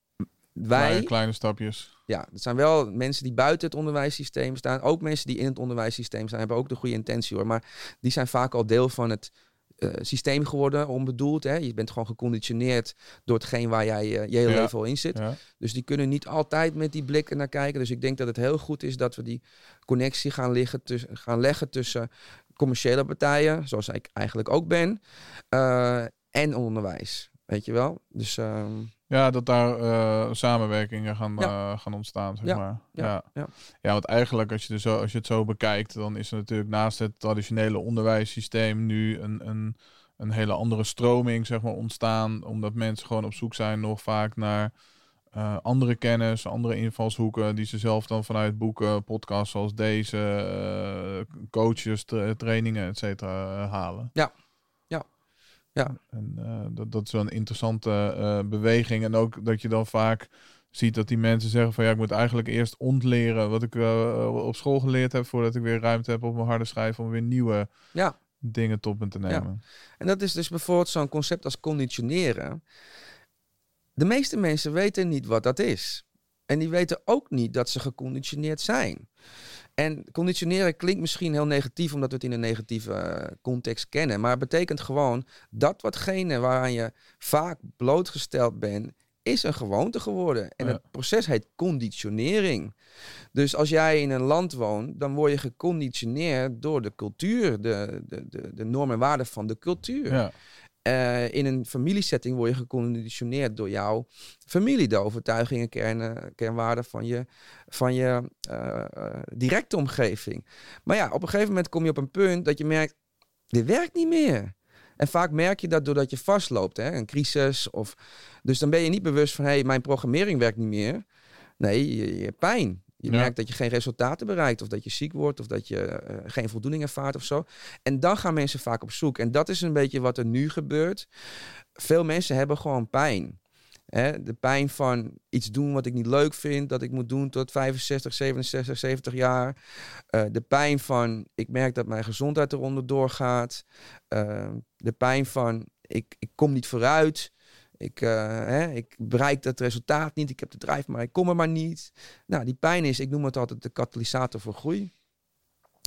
wij. Kleine, kleine stapjes. Ja, het zijn wel mensen die buiten het onderwijssysteem staan. Ook mensen die in het onderwijssysteem staan, hebben ook de goede intentie hoor. Maar die zijn vaak al deel van het eh, systeem geworden, onbedoeld. Hè? Je bent gewoon geconditioneerd door hetgeen waar jij eh, je hele Ja. leven al in zit. Ja. Dus die kunnen niet altijd met die blikken naar kijken. Dus ik denk dat het heel goed is dat we die connectie gaan, liggen tussen, gaan leggen tussen commerciële partijen, zoals ik eigenlijk ook ben, eh, en onderwijs. Weet je wel? Dus ehm, Ja, dat daar eh, samenwerkingen gaan, Ja. eh, gaan ontstaan, zeg Ja, maar. ja, Ja. ja. Want eigenlijk als je, er zo, als je het zo bekijkt, dan is er natuurlijk naast het traditionele onderwijssysteem nu een, een, een hele andere stroming zeg maar, ontstaan. Omdat mensen gewoon op zoek zijn nog vaak naar eh, andere kennis, andere invalshoeken, die ze zelf dan vanuit boeken, podcasts zoals deze, coaches, tra- trainingen, et cetera, halen. Ja. Ja. En eh, dat, dat is wel een interessante eh, beweging. En ook dat je dan vaak ziet dat die mensen zeggen van ja, ik moet eigenlijk eerst ontleren wat ik eh, op school geleerd heb, voordat ik weer ruimte heb op mijn harde schijf om weer nieuwe ja. dingen tot me te nemen. En dat is dus bijvoorbeeld zo'n concept als conditioneren. De meeste mensen weten niet wat dat is. En die weten ook niet dat ze geconditioneerd zijn. En conditioneren klinkt misschien heel negatief, omdat we het in een negatieve eh, context kennen. Maar het betekent gewoon dat watgene waaraan je vaak blootgesteld bent, is een gewoonte geworden. En Ja. het proces heet conditionering. Dus als jij in een land woont, dan word je geconditioneerd door de cultuur, de, de, de, de normen en waarden van de cultuur. Ja. Eh, in een familiesetting word je geconditioneerd door jouw familie, de overtuigingen, kern, kernwaarden van je, van je eh, eh, directe omgeving. Maar ja, op een gegeven moment kom je op een punt dat je merkt, dit werkt niet meer. En vaak merk je dat doordat je vastloopt, hè, een crisis. Of, dus dan ben je niet bewust van, hé, hey, mijn programmering werkt niet meer. Nee, je, je hebt pijn. Je Ja. merkt dat je geen resultaten bereikt, of dat je ziek wordt, of dat je eh, geen voldoening ervaart of zo. En dan gaan mensen vaak op zoek. En dat is een beetje wat er nu gebeurt. Veel mensen hebben gewoon pijn. Hè? De pijn van iets doen wat ik niet leuk vind, dat ik moet doen tot 65, 67, 70 jaar. Eh, de pijn van ik merk dat mijn gezondheid eronder doorgaat. Eh, de pijn van ik, ik kom niet vooruit. Ik, eh, hè, ik bereik dat resultaat niet. Ik heb de drijf, maar ik kom er maar niet. Nou, die pijn is, ik noem het altijd de katalysator voor groei.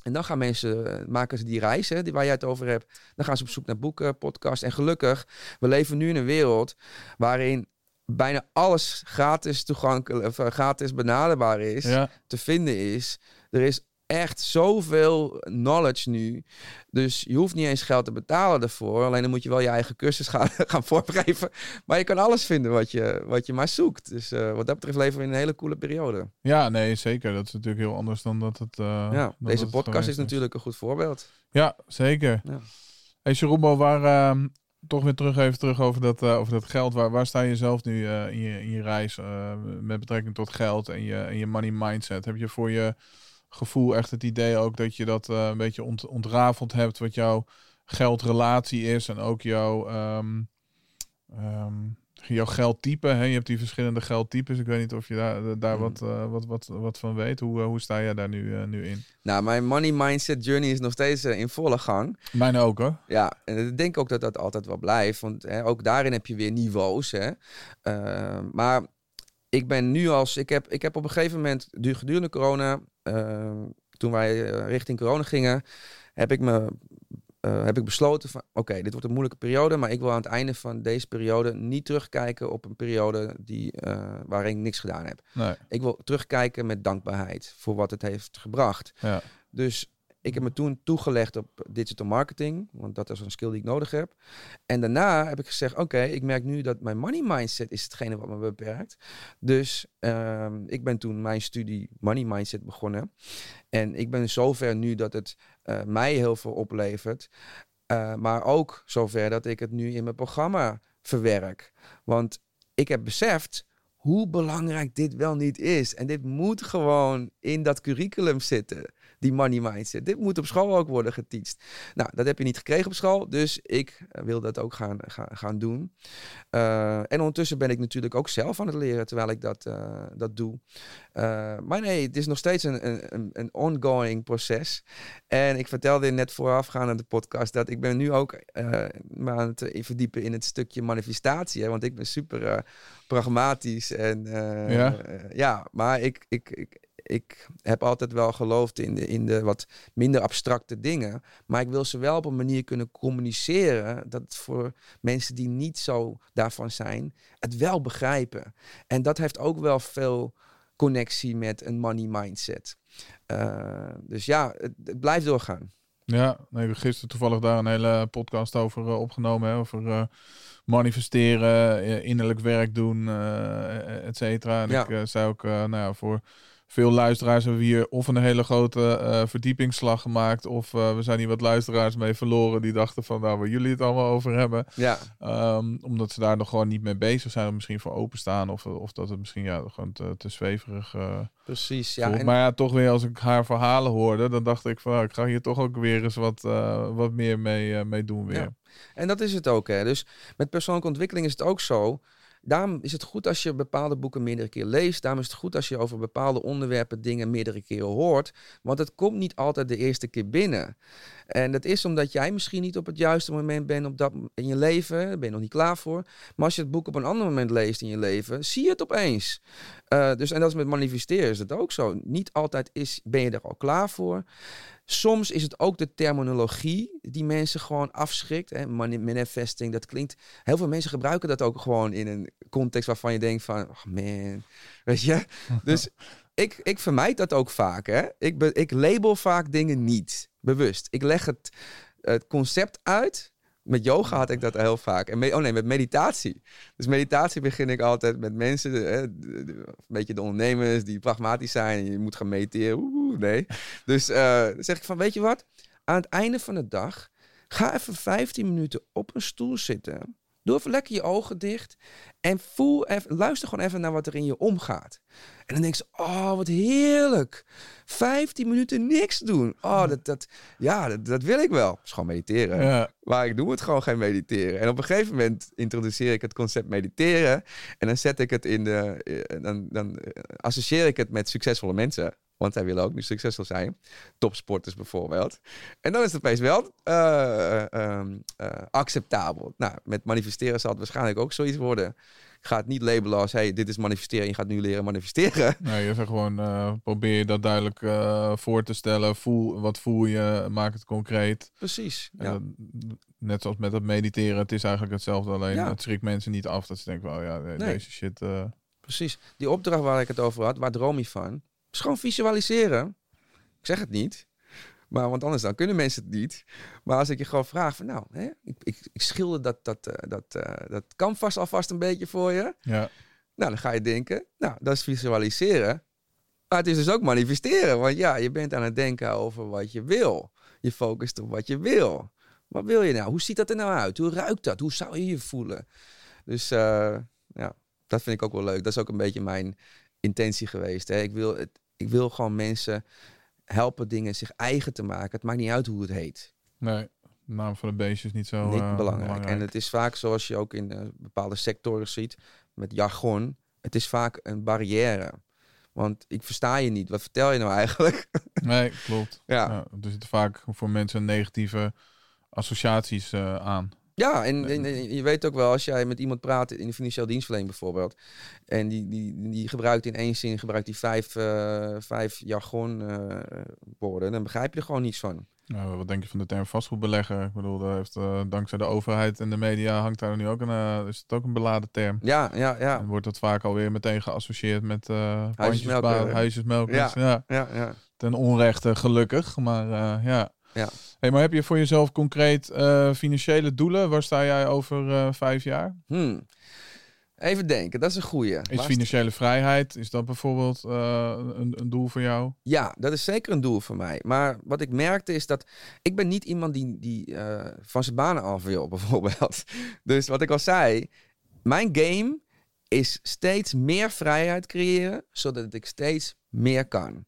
En dan gaan mensen, eh, maken ze die reis hè, die, waar jij het over hebt. Dan gaan ze op zoek naar boeken, podcasts. En gelukkig, we leven nu in een wereld waarin bijna alles gratis toegankelijk, of eh, gratis benaderbaar is, Ja, te vinden is. Er is echt zoveel knowledge nu. Dus je hoeft niet eens geld te betalen ervoor. Alleen dan moet je wel je eigen cursus gaan, gaan voorbereiden. Maar je kan alles vinden wat je, wat je maar zoekt. Dus eh, wat dat betreft leven we in een hele coole periode. ja, nee, zeker. Dat is natuurlijk heel anders dan dat het. eh, ja, deze het podcast is natuurlijk een goed voorbeeld. Ja, zeker. Ja. Hey waar ehm, toch weer terug even terug over dat, eh, over dat geld. Waar, waar sta je zelf nu in, je, in je reis met betrekking tot geld en je, en je money mindset? Heb je voor je gevoel echt het idee ook dat je dat eh, een beetje ont, ontrafeld hebt, wat jouw geldrelatie is en ook jouw, ehm, jouw geldtype? Hè? Je hebt die verschillende geldtypes. Ik weet niet of je daar, daar Mhm. wat, eh, wat, wat, wat van weet. Hoe, eh, hoe sta jij daar nu, eh, nu in? Nou, mijn money mindset journey is nog steeds eh, in volle gang. Mijn ook hoor. Ja, en ik denk ook dat dat altijd wel blijft. Want hè, ook daarin heb je weer niveaus. Hè. Eh, maar ik ben nu als... Ik heb, ik heb op een gegeven moment, du- gedurende corona... eh, toen wij eh, richting corona gingen... heb ik me... eh, heb ik besloten van, oké, dit wordt een moeilijke periode, maar ik wil aan het einde van deze periode niet terugkijken op een periode die, eh, waarin ik niks gedaan heb. Nee, Ik wil terugkijken met dankbaarheid voor wat het heeft gebracht. ja. Dus ik heb me toen toegelegd op digital marketing, want dat is een skill die ik nodig heb. En daarna heb ik gezegd, oké, ik merk nu dat mijn money mindset is hetgene wat me beperkt. Dus ehm, ik ben toen mijn studie money mindset begonnen. En ik ben zover nu dat het eh, mij heel veel oplevert. Eh, maar ook zover dat ik het nu in mijn programma verwerk. Want ik heb beseft hoe belangrijk dit wel niet is. En dit moet gewoon in dat curriculum zitten, die money mindset. Dit moet op school ook worden geteacht. Nou, dat heb je niet gekregen op school, dus ik eh, wil dat ook gaan, gaan, gaan doen. Eh, en ondertussen ben ik natuurlijk ook zelf aan het leren terwijl ik dat, eh, dat doe. Maar nee, het is nog steeds een, een, een- ongoing proces. En ik vertelde net voorafgaand aan de podcast dat ik ben nu ook me aan het verdiepen in het stukje manifestatie. Hè, want ik ben super pragmatisch en Ja. ja, maar ik, ik, ik, ik heb altijd wel geloofd in de, in de wat minder abstracte dingen. Maar ik wil ze wel op een manier kunnen communiceren dat voor mensen die niet zo daarvan zijn, het wel begrijpen. En dat heeft ook wel veel connectie met een money mindset. Eh, dus ja, het, het blijft doorgaan. Ja, nee, we gisteren toevallig daar een hele podcast over eh, opgenomen. Hè, over eh, manifesteren, innerlijk werk doen, et cetera. En Ja. ik zei ook, nou ja, voor veel luisteraars hebben we hier of een hele grote eh, verdiepingsslag gemaakt. Of eh, we zijn hier wat luisteraars mee verloren die dachten van, nou, waar jullie het allemaal over hebben. Ja, Ehm, omdat ze daar nog gewoon niet mee bezig zijn. Of misschien voor openstaan. Of, of dat het misschien ja, gewoon te, te zweverig eh precies. Ja, en- Maar ja, toch weer als ik haar verhalen hoorde, dan dacht ik van nou, ik ga hier toch ook weer eens wat, wat meer mee, mee doen weer. Ja. En dat is het ook. Hè. Dus met persoonlijke ontwikkeling is het ook zo. Daarom is het goed als je bepaalde boeken meerdere keer leest. Daarom is het goed als je over bepaalde onderwerpen dingen meerdere keren hoort. Want het komt niet altijd de eerste keer binnen. En dat is omdat jij misschien niet op het juiste moment bent op dat, in je leven. Daar ben je nog niet klaar voor. Maar als je het boek op een ander moment leest in je leven, zie je het opeens. Eh, dus, en dat is met manifesteren is het ook zo. Niet altijd is, ben je er al klaar voor. Soms is het ook de terminologie die mensen gewoon afschrikt. Hè? Mani- Manifesting, dat klinkt... Heel veel mensen gebruiken dat ook gewoon in een context waarvan je denkt van... Oh man, weet je? Dus ik, ik vermijd dat ook vaak. Hè? Ik, be, ik label vaak dingen niet, bewust. Ik leg het, het concept uit... Met yoga had ik dat heel vaak. En oh nee, met meditatie. Dus meditatie begin ik altijd met mensen, de- een beetje de ondernemers die pragmatisch zijn. En je moet gaan mediteren. Oeh, nee. Dus eh, zeg ik van, weet je wat? Aan het einde van de dag, ga even 15 minuten op een stoel zitten. Doe even lekker je ogen dicht. En voel even, luister gewoon even naar wat er in je omgaat. En dan denk je, oh, wat heerlijk. 15 minuten niks doen. Oh, dat, dat, ja, dat, dat wil ik wel. Het is gewoon mediteren. Ja. Maar ik doe het gewoon geen mediteren. En op een gegeven moment introduceer ik het concept mediteren. En dan zet ik het in de. eh, Dan, dan eh, associeer ik het met succesvolle mensen. Want zij willen ook nu succesvol zijn. Topsporters bijvoorbeeld. En dan is het opeens wel eh, ehm, eh, acceptabel. Nou, met manifesteren zal het waarschijnlijk ook zoiets worden. Ik ga het niet labelen als: hey, dit is manifesteren. Je gaat nu leren manifesteren. Nee, je zegt gewoon, eh, probeer je dat duidelijk eh, voor te stellen. Voel, wat voel je, maak het concreet. Precies. Ja. net zoals met het mediteren, het is eigenlijk hetzelfde. Alleen Ja. het schrikt mensen niet af dat ze denken, wel ja, Nee. deze shit... eh, Precies. Die opdracht waar ik het over had, waar droom je van? Is gewoon visualiseren. Ik zeg het niet. Maar want anders dan kunnen mensen het niet. Maar als ik je gewoon vraag van nou, hè, ik, ik, ik schilder dat, dat, eh, dat, eh, dat canvas alvast een beetje voor je. ja, Nou, dan ga je denken, nou, dat is visualiseren. Maar het is dus ook manifesteren. Want ja, je bent aan het denken over wat je wil. Je focust op wat je wil. Wat wil je nou? Hoe ziet dat er nou uit? Hoe ruikt dat? Hoe zou je je voelen? Dus eh, ja, dat vind ik ook wel leuk. Dat is ook een beetje mijn intentie geweest. Hè? Ik, wil het, ik wil gewoon mensen helpen dingen zich eigen te maken. Het maakt niet uit hoe het heet. nee, de naam van de beestje is niet zo niet eh, belangrijk. En het is vaak zoals je ook in eh, bepaalde sectoren ziet, met jargon. Het is vaak een barrière. Want ik versta je niet. Wat vertel je nou eigenlijk? Nee, klopt. Ja. Ja, er zitten vaak voor mensen negatieve associaties eh, aan. Ja, en, en- en je weet ook wel, als jij met iemand praat in de financiële dienstverlening bijvoorbeeld, en die, die, die gebruikt in één zin gebruikt die vijf, eh, vijf jargon eh, woorden, dan begrijp je er gewoon niets van. Nou, wat denk je van de term vastgoedbelegger? Ik bedoel, daar heeft, eh, dankzij de overheid en de media hangt daar nu ook een, is het ook een beladen term. Ja, ja, ja. En wordt dat vaak alweer meteen geassocieerd met uh, Huisjesmelker. huisjesmelkers. Ja. Ja, ja. Ten onrechte, gelukkig. Maar ja. Ja. Hey, maar heb je voor jezelf concreet eh, financiële doelen? Waar sta jij over eh, vijf jaar? Hmm. Even denken, dat is een goeie. Is financiële vrijheid, is dat bijvoorbeeld eh, een, een doel voor jou? Ja, dat is zeker een doel voor mij. Maar wat ik merkte is dat ik ben niet iemand die, die van zijn banen af wil, bijvoorbeeld. Dus wat ik al zei, mijn game is steeds meer vrijheid creëren, zodat ik steeds meer kan.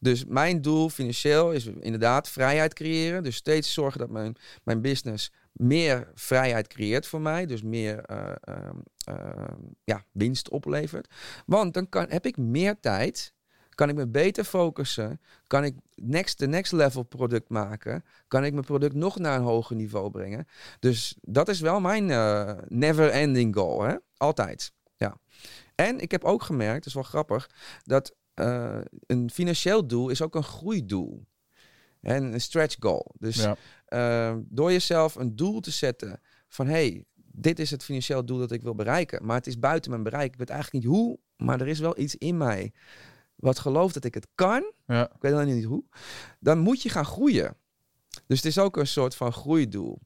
Dus mijn doel financieel is inderdaad vrijheid creëren. Dus steeds zorgen dat mijn, mijn business meer vrijheid creëert voor mij. Dus meer eh, ehm, ehm, ja, winst oplevert. Want dan kan, heb ik meer tijd kan ik me beter focussen? Kan ik next, de next level product maken? Kan ik mijn product nog naar een hoger niveau brengen? Dus dat is wel mijn eh, never ending goal. Hè? Altijd. Ja. En ik heb ook gemerkt, dat is wel grappig, dat eh, een financieel doel is ook een groeidoel. En een stretch goal. Dus Ja. eh, door jezelf een doel te zetten van hey, dit is het financieel doel dat ik wil bereiken, maar het is buiten mijn bereik. Ik weet eigenlijk niet hoe, maar er is wel iets in mij wat gelooft dat ik het kan. Ja. Ik weet alleen niet hoe. Dan moet je gaan groeien. Dus het is ook een soort van groeidoel.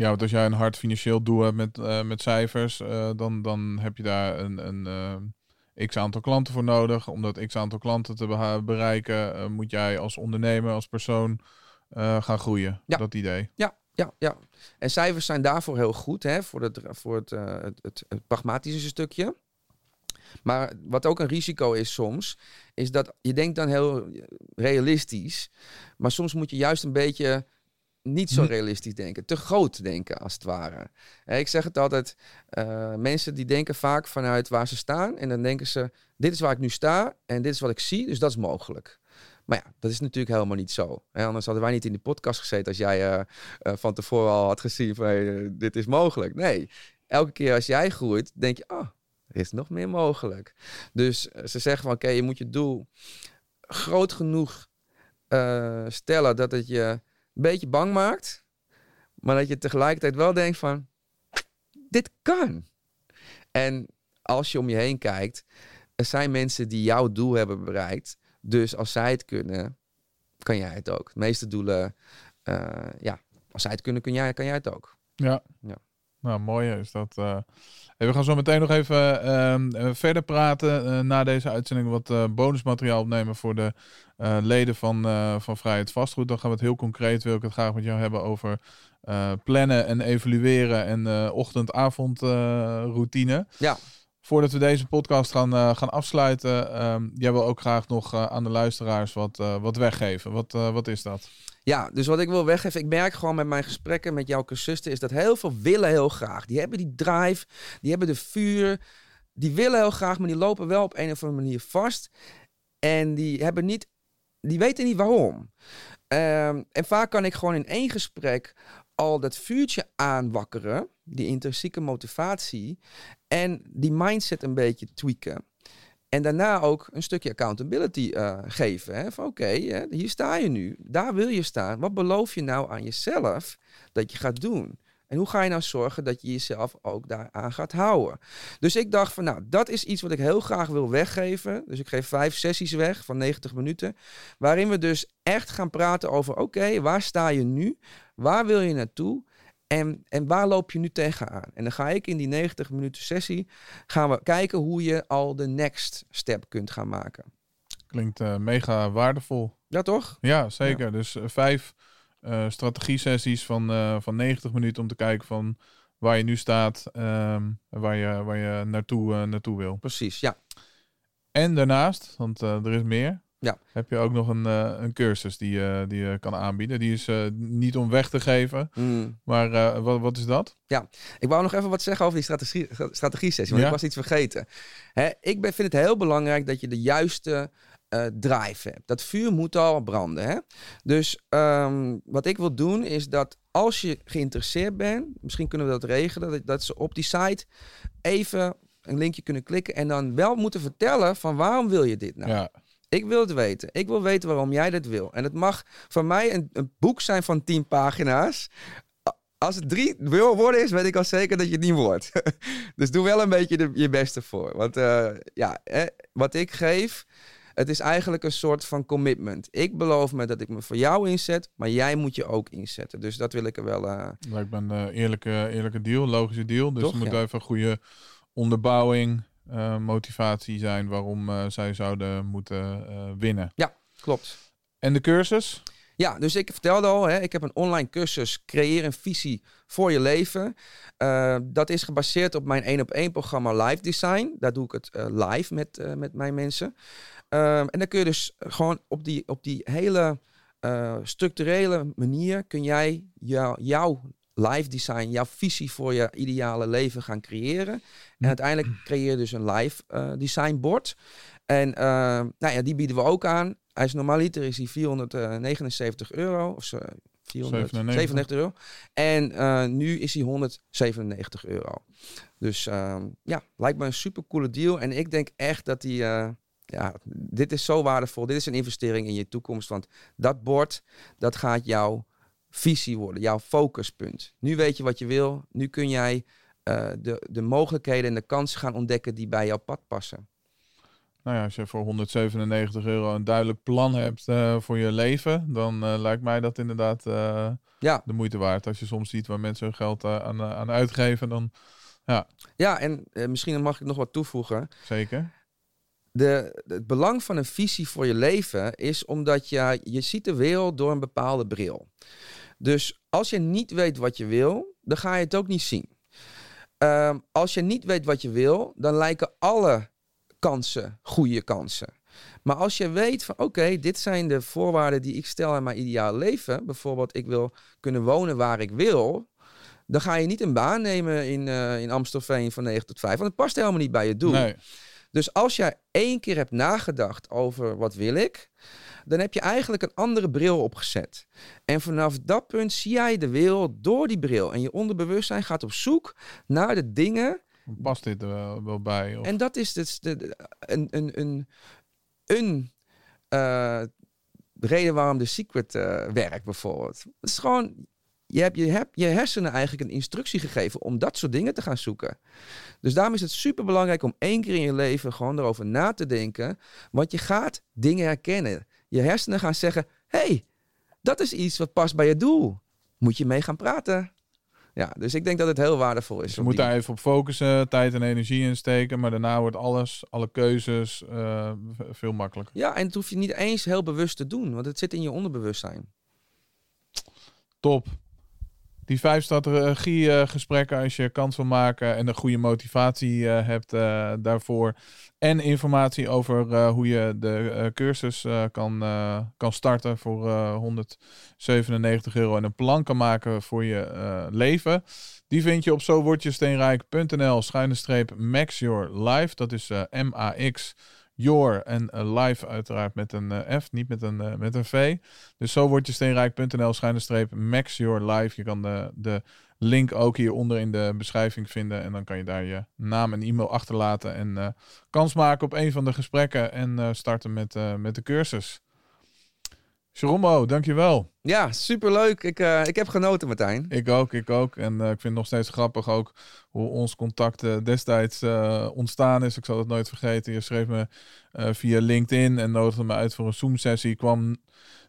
Ja, want als jij een hard financieel doel hebt met, eh, met cijfers, eh, dan, dan heb je daar een, een eh, x aantal klanten voor nodig. Om dat x aantal klanten te bereiken, moet jij als ondernemer, als persoon gaan groeien. Ja. Dat idee. Ja, ja, ja. En cijfers zijn daarvoor heel goed, hè, voor, het, voor het, het, het, het pragmatische stukje. Maar wat ook een risico is soms, is dat je denkt dan heel realistisch. Maar soms moet je juist een beetje niet zo realistisch denken. Te groot denken, als het ware. Ik zeg het altijd, eh, mensen die denken vaak vanuit waar ze staan. En dan denken ze, dit is waar ik nu sta en dit is wat ik zie, dus dat is mogelijk. Maar ja, dat is natuurlijk helemaal niet zo. Hè, anders hadden wij niet in die podcast gezeten als jij eh, eh, van tevoren al had gezien van dit is mogelijk. Nee, elke keer als jij groeit, denk je, oh, er is nog meer mogelijk. Dus ze zeggen van oké, je moet je doel groot genoeg stellen dat het je een beetje bang maakt. Maar dat je tegelijkertijd wel denkt van, dit kan. En als je om je heen kijkt, er zijn mensen die jouw doel hebben bereikt. Dus als zij het kunnen, kan jij het ook. De meeste doelen, eh, ja, als zij het kunnen, kun jij, kan jij het ook. Ja. Ja. Nou, mooi is dat. eh. Hey, we gaan zo meteen nog even ehm, eh, verder praten. eh, na deze uitzending wat bonusmateriaal opnemen voor de leden van, van Vrijheid Vastgoed. Dan gaan we het heel concreet, wil ik het graag met jou hebben over plannen en evalueren en eh, ochtend-avond eh, routine. Ja. Voordat we deze podcast gaan, gaan afsluiten, ehm, jij wil ook graag nog aan de luisteraars wat, wat weggeven. Wat, wat is dat? Ja, dus wat ik wil weggeven, ik merk gewoon met mijn gesprekken met jouw cursisten, is dat heel veel willen heel graag. Die hebben die drive, die hebben de vuur, die willen heel graag, maar die lopen wel op een of andere manier vast. En die hebben niet, die weten niet waarom. Ehm, en vaak kan ik gewoon in één gesprek al dat vuurtje aanwakkeren, die intrinsieke motivatie, en die mindset een beetje tweaken. En daarna ook een stukje accountability eh, geven. Hè? Van oké, hier sta je nu. Daar wil je staan. Wat beloof je nou aan jezelf dat je gaat doen? En hoe ga je nou zorgen dat je jezelf ook daaraan gaat houden? Dus ik dacht van nou, dat is iets wat ik heel graag wil weggeven. Dus ik geef vijf sessies weg van 90 minuten. Waarin we dus echt gaan praten over oké, waar sta je nu? Waar wil je naartoe? En, en waar loop je nu tegenaan? En dan ga ik in die 90 minuten sessie gaan we kijken hoe je al de next step kunt gaan maken. Klinkt eh, mega waardevol. Ja, toch? Ja, zeker. Dus eh, vijf eh strategie-sessies van, van 90 minuten om te kijken van waar je nu staat en waar je, waar je naartoe, naartoe wil. Precies, ja. En daarnaast, want er is meer, Ja. heb je ook nog een, eh, een cursus die, je die je kan aanbieden. Die is eh, niet om weg te geven, Mm. maar eh, wat, wat is dat? Ik wou nog even wat zeggen over die strategie, strategie-sessie, want Ja. ik was iets vergeten. Hè, ik ben, vind het heel belangrijk dat je de juiste eh, drive hebt. Dat vuur moet al branden. Hè? Dus ehm, wat ik wil doen is dat als je geïnteresseerd bent, misschien kunnen we dat regelen, dat, dat ze op die site even een linkje kunnen klikken en dan wel moeten vertellen van waarom wil je dit nou? Ja, Ik wil het weten. Ik wil weten waarom jij dit wil. En het mag van mij een, een boek zijn van 10 pagina's. Als het drie wil worden is, weet ik al zeker dat je het niet wordt. dus doe wel een beetje de, je beste voor. Want eh, ja, hè, wat ik geef, het is eigenlijk een soort van commitment. Ik beloof me dat ik me voor jou inzet, maar jij moet je ook inzetten. Dus dat wil ik er wel... eh, lijkt me een eerlijke, eerlijke deal, logische deal. Dus Toch, er moet ja. even een goede onderbouwing, eh, motivatie zijn waarom eh, zij zouden moeten eh, winnen. klopt. En de cursus? Ja, dus ik vertelde al, hè, ik heb een online cursus Creëer een visie voor je leven. Dat is gebaseerd op mijn één op één programma Live Design. Daar doe ik het live met, met mijn mensen. Ehm, en dan kun je dus gewoon op die, op die hele structurele manier kun jij jou, jouw live design, jouw visie voor je ideale leven gaan creëren. En uiteindelijk creëer je dus een live eh designbord. En eh, nou ja, die bieden we ook aan. Hij is normaaliter is hij 479 euro. Of zo, 497 euro. En eh, nu is hij 197 euro. Dus ehm, ja, lijkt me een super coole deal. En ik denk echt dat die... ja, dit is zo waardevol. Dit is een investering in je toekomst. Want dat bord, dat gaat jouw visie worden. Jouw focuspunt. Nu weet je wat je wil. Nu kun jij eh, de, de mogelijkheden en de kansen gaan ontdekken die bij jouw pad passen. Nou ja, als je voor 197 euro een duidelijk plan hebt eh, voor je leven, dan eh, lijkt mij dat inderdaad Ja, de moeite waard. Als je soms ziet waar mensen hun geld aan, aan uitgeven, dan ja en eh, misschien mag ik nog wat toevoegen. zeker. De, het belang van een visie voor je leven is omdat je, je ziet de wereld door een bepaalde bril. Dus als je niet weet wat je wil, dan ga je het ook niet zien. Ehm, als je niet weet wat je wil, dan lijken alle kansen goede kansen. Maar als je weet van oké, dit zijn de voorwaarden die ik stel aan mijn ideale leven. Bijvoorbeeld ik wil kunnen wonen waar ik wil. Dan ga je niet een baan nemen in, eh in Amstelveen van 9 tot 5. Want het past helemaal niet bij je doel. Nee, Dus als jij één keer hebt nagedacht over wat wil ik, dan heb je eigenlijk een andere bril opgezet. En vanaf dat punt zie jij de wereld door die bril. En je onderbewustzijn gaat op zoek naar de dingen. past dit er wel, wel bij? Of, En dat is dus de, de- een, een, een, een eh, reden waarom de secret eh, werkt bijvoorbeeld. Het is gewoon, je hebt, je hebt je hersenen eigenlijk een instructie gegeven om dat soort dingen te gaan zoeken. Dus daarom is het super belangrijk om één keer in je leven gewoon erover na te denken. Want je gaat dingen herkennen. Je hersenen gaan zeggen: hey, dat is iets wat past bij je doel. Moet je mee gaan praten. Ja, dus ik denk dat het heel waardevol is. Dus je moet die- daar even op focussen, tijd en energie in steken. Maar daarna wordt alles, alle keuzes, eh, veel makkelijker. Ja, en het hoef je niet eens heel bewust te doen, want het zit in je onderbewustzijn. Top. Die vijf strategiegesprekken als je kans wil maken en een goede motivatie eh, hebt eh, daarvoor. En informatie over eh, hoe je de eh, cursus eh, kan, eh, kan starten voor eh, 197 euro. En een plan kan maken voor je eh, leven. Die vind je op zowordjesteenrijk.nl schuine streep max your life. Dat is eh, M-A-X your en eh, live uiteraard met een eh, F, niet met een, eh, met een V. Dus zo word je steenrijk.nl schuine streep max your life. Je kan de, de link ook hieronder in de beschrijving vinden. En dan kan je daar je naam en e-mail achterlaten. En kans maken op een van de gesprekken. En starten met, met de cursus. Jeromo, dankjewel. Ja, superleuk. Ik, eh, ik heb genoten, Martijn. Ik ook, ik ook. En eh, ik vind het nog steeds grappig ook hoe ons contact eh, destijds ontstaan is. Ik zal het nooit vergeten. Je schreef me via LinkedIn en nodigde me uit voor een Zoom-sessie. Ik kwam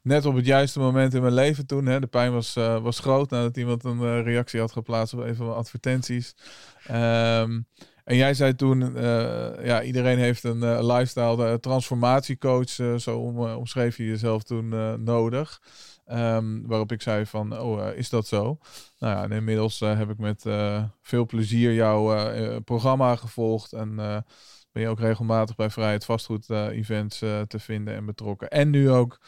net op het juiste moment in mijn leven toen. Hè. De pijn was, was groot nadat iemand een reactie had geplaatst op een van mijn advertenties. Ehm, en jij zei toen, eh, ja, iedereen heeft een eh, lifestyle de transformatiecoach, eh, zo om, eh, omschreef je jezelf toen eh, nodig. Ehm, waarop ik zei van, oh, eh, is dat zo? Nou ja, en inmiddels eh, heb ik met eh, veel plezier jouw eh, eh, programma gevolgd. En eh, ben je ook regelmatig bij Vrijheid Vastgoed eh, events eh, te vinden en betrokken. En nu ook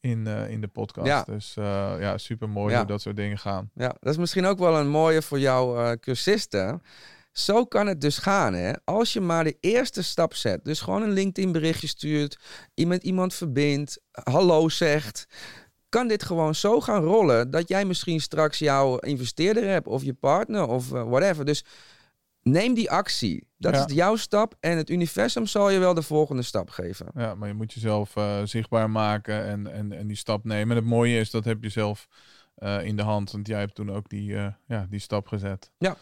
in, eh, in de podcast. Ja. Dus eh, ja, super mooi Ja. hoe dat soort dingen gaan. Ja, dat is misschien ook wel een mooie voor jouw eh, cursisten. Zo kan het dus gaan, hè? Als je maar de eerste stap zet. Dus gewoon een LinkedIn berichtje stuurt. Iemand iemand verbindt. Hallo zegt. Kan dit gewoon zo gaan rollen dat jij misschien straks jouw investeerder hebt of je partner of eh, whatever. Dus neem die actie. Dat Ja. is jouw stap en het universum zal je wel de volgende stap geven. Ja, maar je moet jezelf eh, zichtbaar maken en, en, en die stap nemen. En het mooie is, dat heb je zelf eh, in de hand. Want jij hebt toen ook die, ja, die stap gezet. Ja.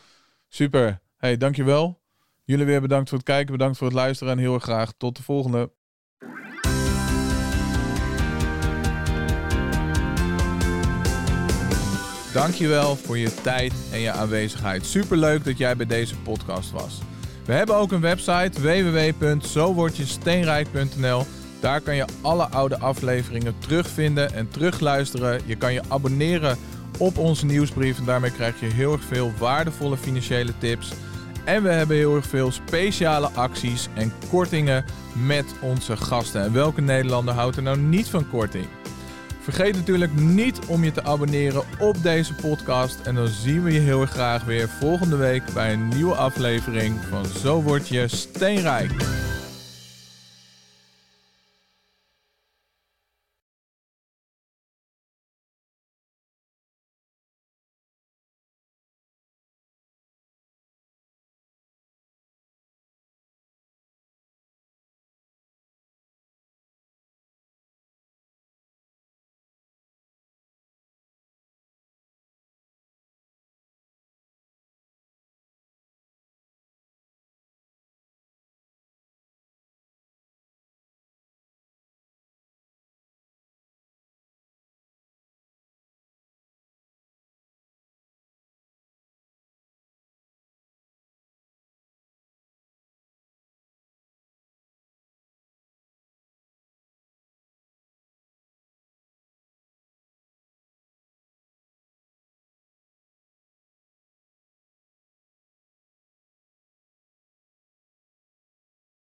Super. Hey, dankjewel. Jullie weer bedankt voor het kijken, bedankt voor het luisteren. En heel erg graag tot de volgende. Dankjewel voor je tijd en je aanwezigheid. Superleuk dat jij bij deze podcast was. We hebben ook een website www.zowordjesteenrijk.nl. Daar kan je alle oude afleveringen terugvinden en terugluisteren. Je kan je abonneren op onze nieuwsbrief en daarmee krijg je heel erg veel waardevolle financiële tips. En we hebben heel erg veel speciale acties en kortingen met onze gasten. En welke Nederlander houdt er nou niet van korting? Vergeet natuurlijk niet om je te abonneren op deze podcast. En dan zien we je heel erg graag weer volgende week bij een nieuwe aflevering van Zo Word Je Steenrijk.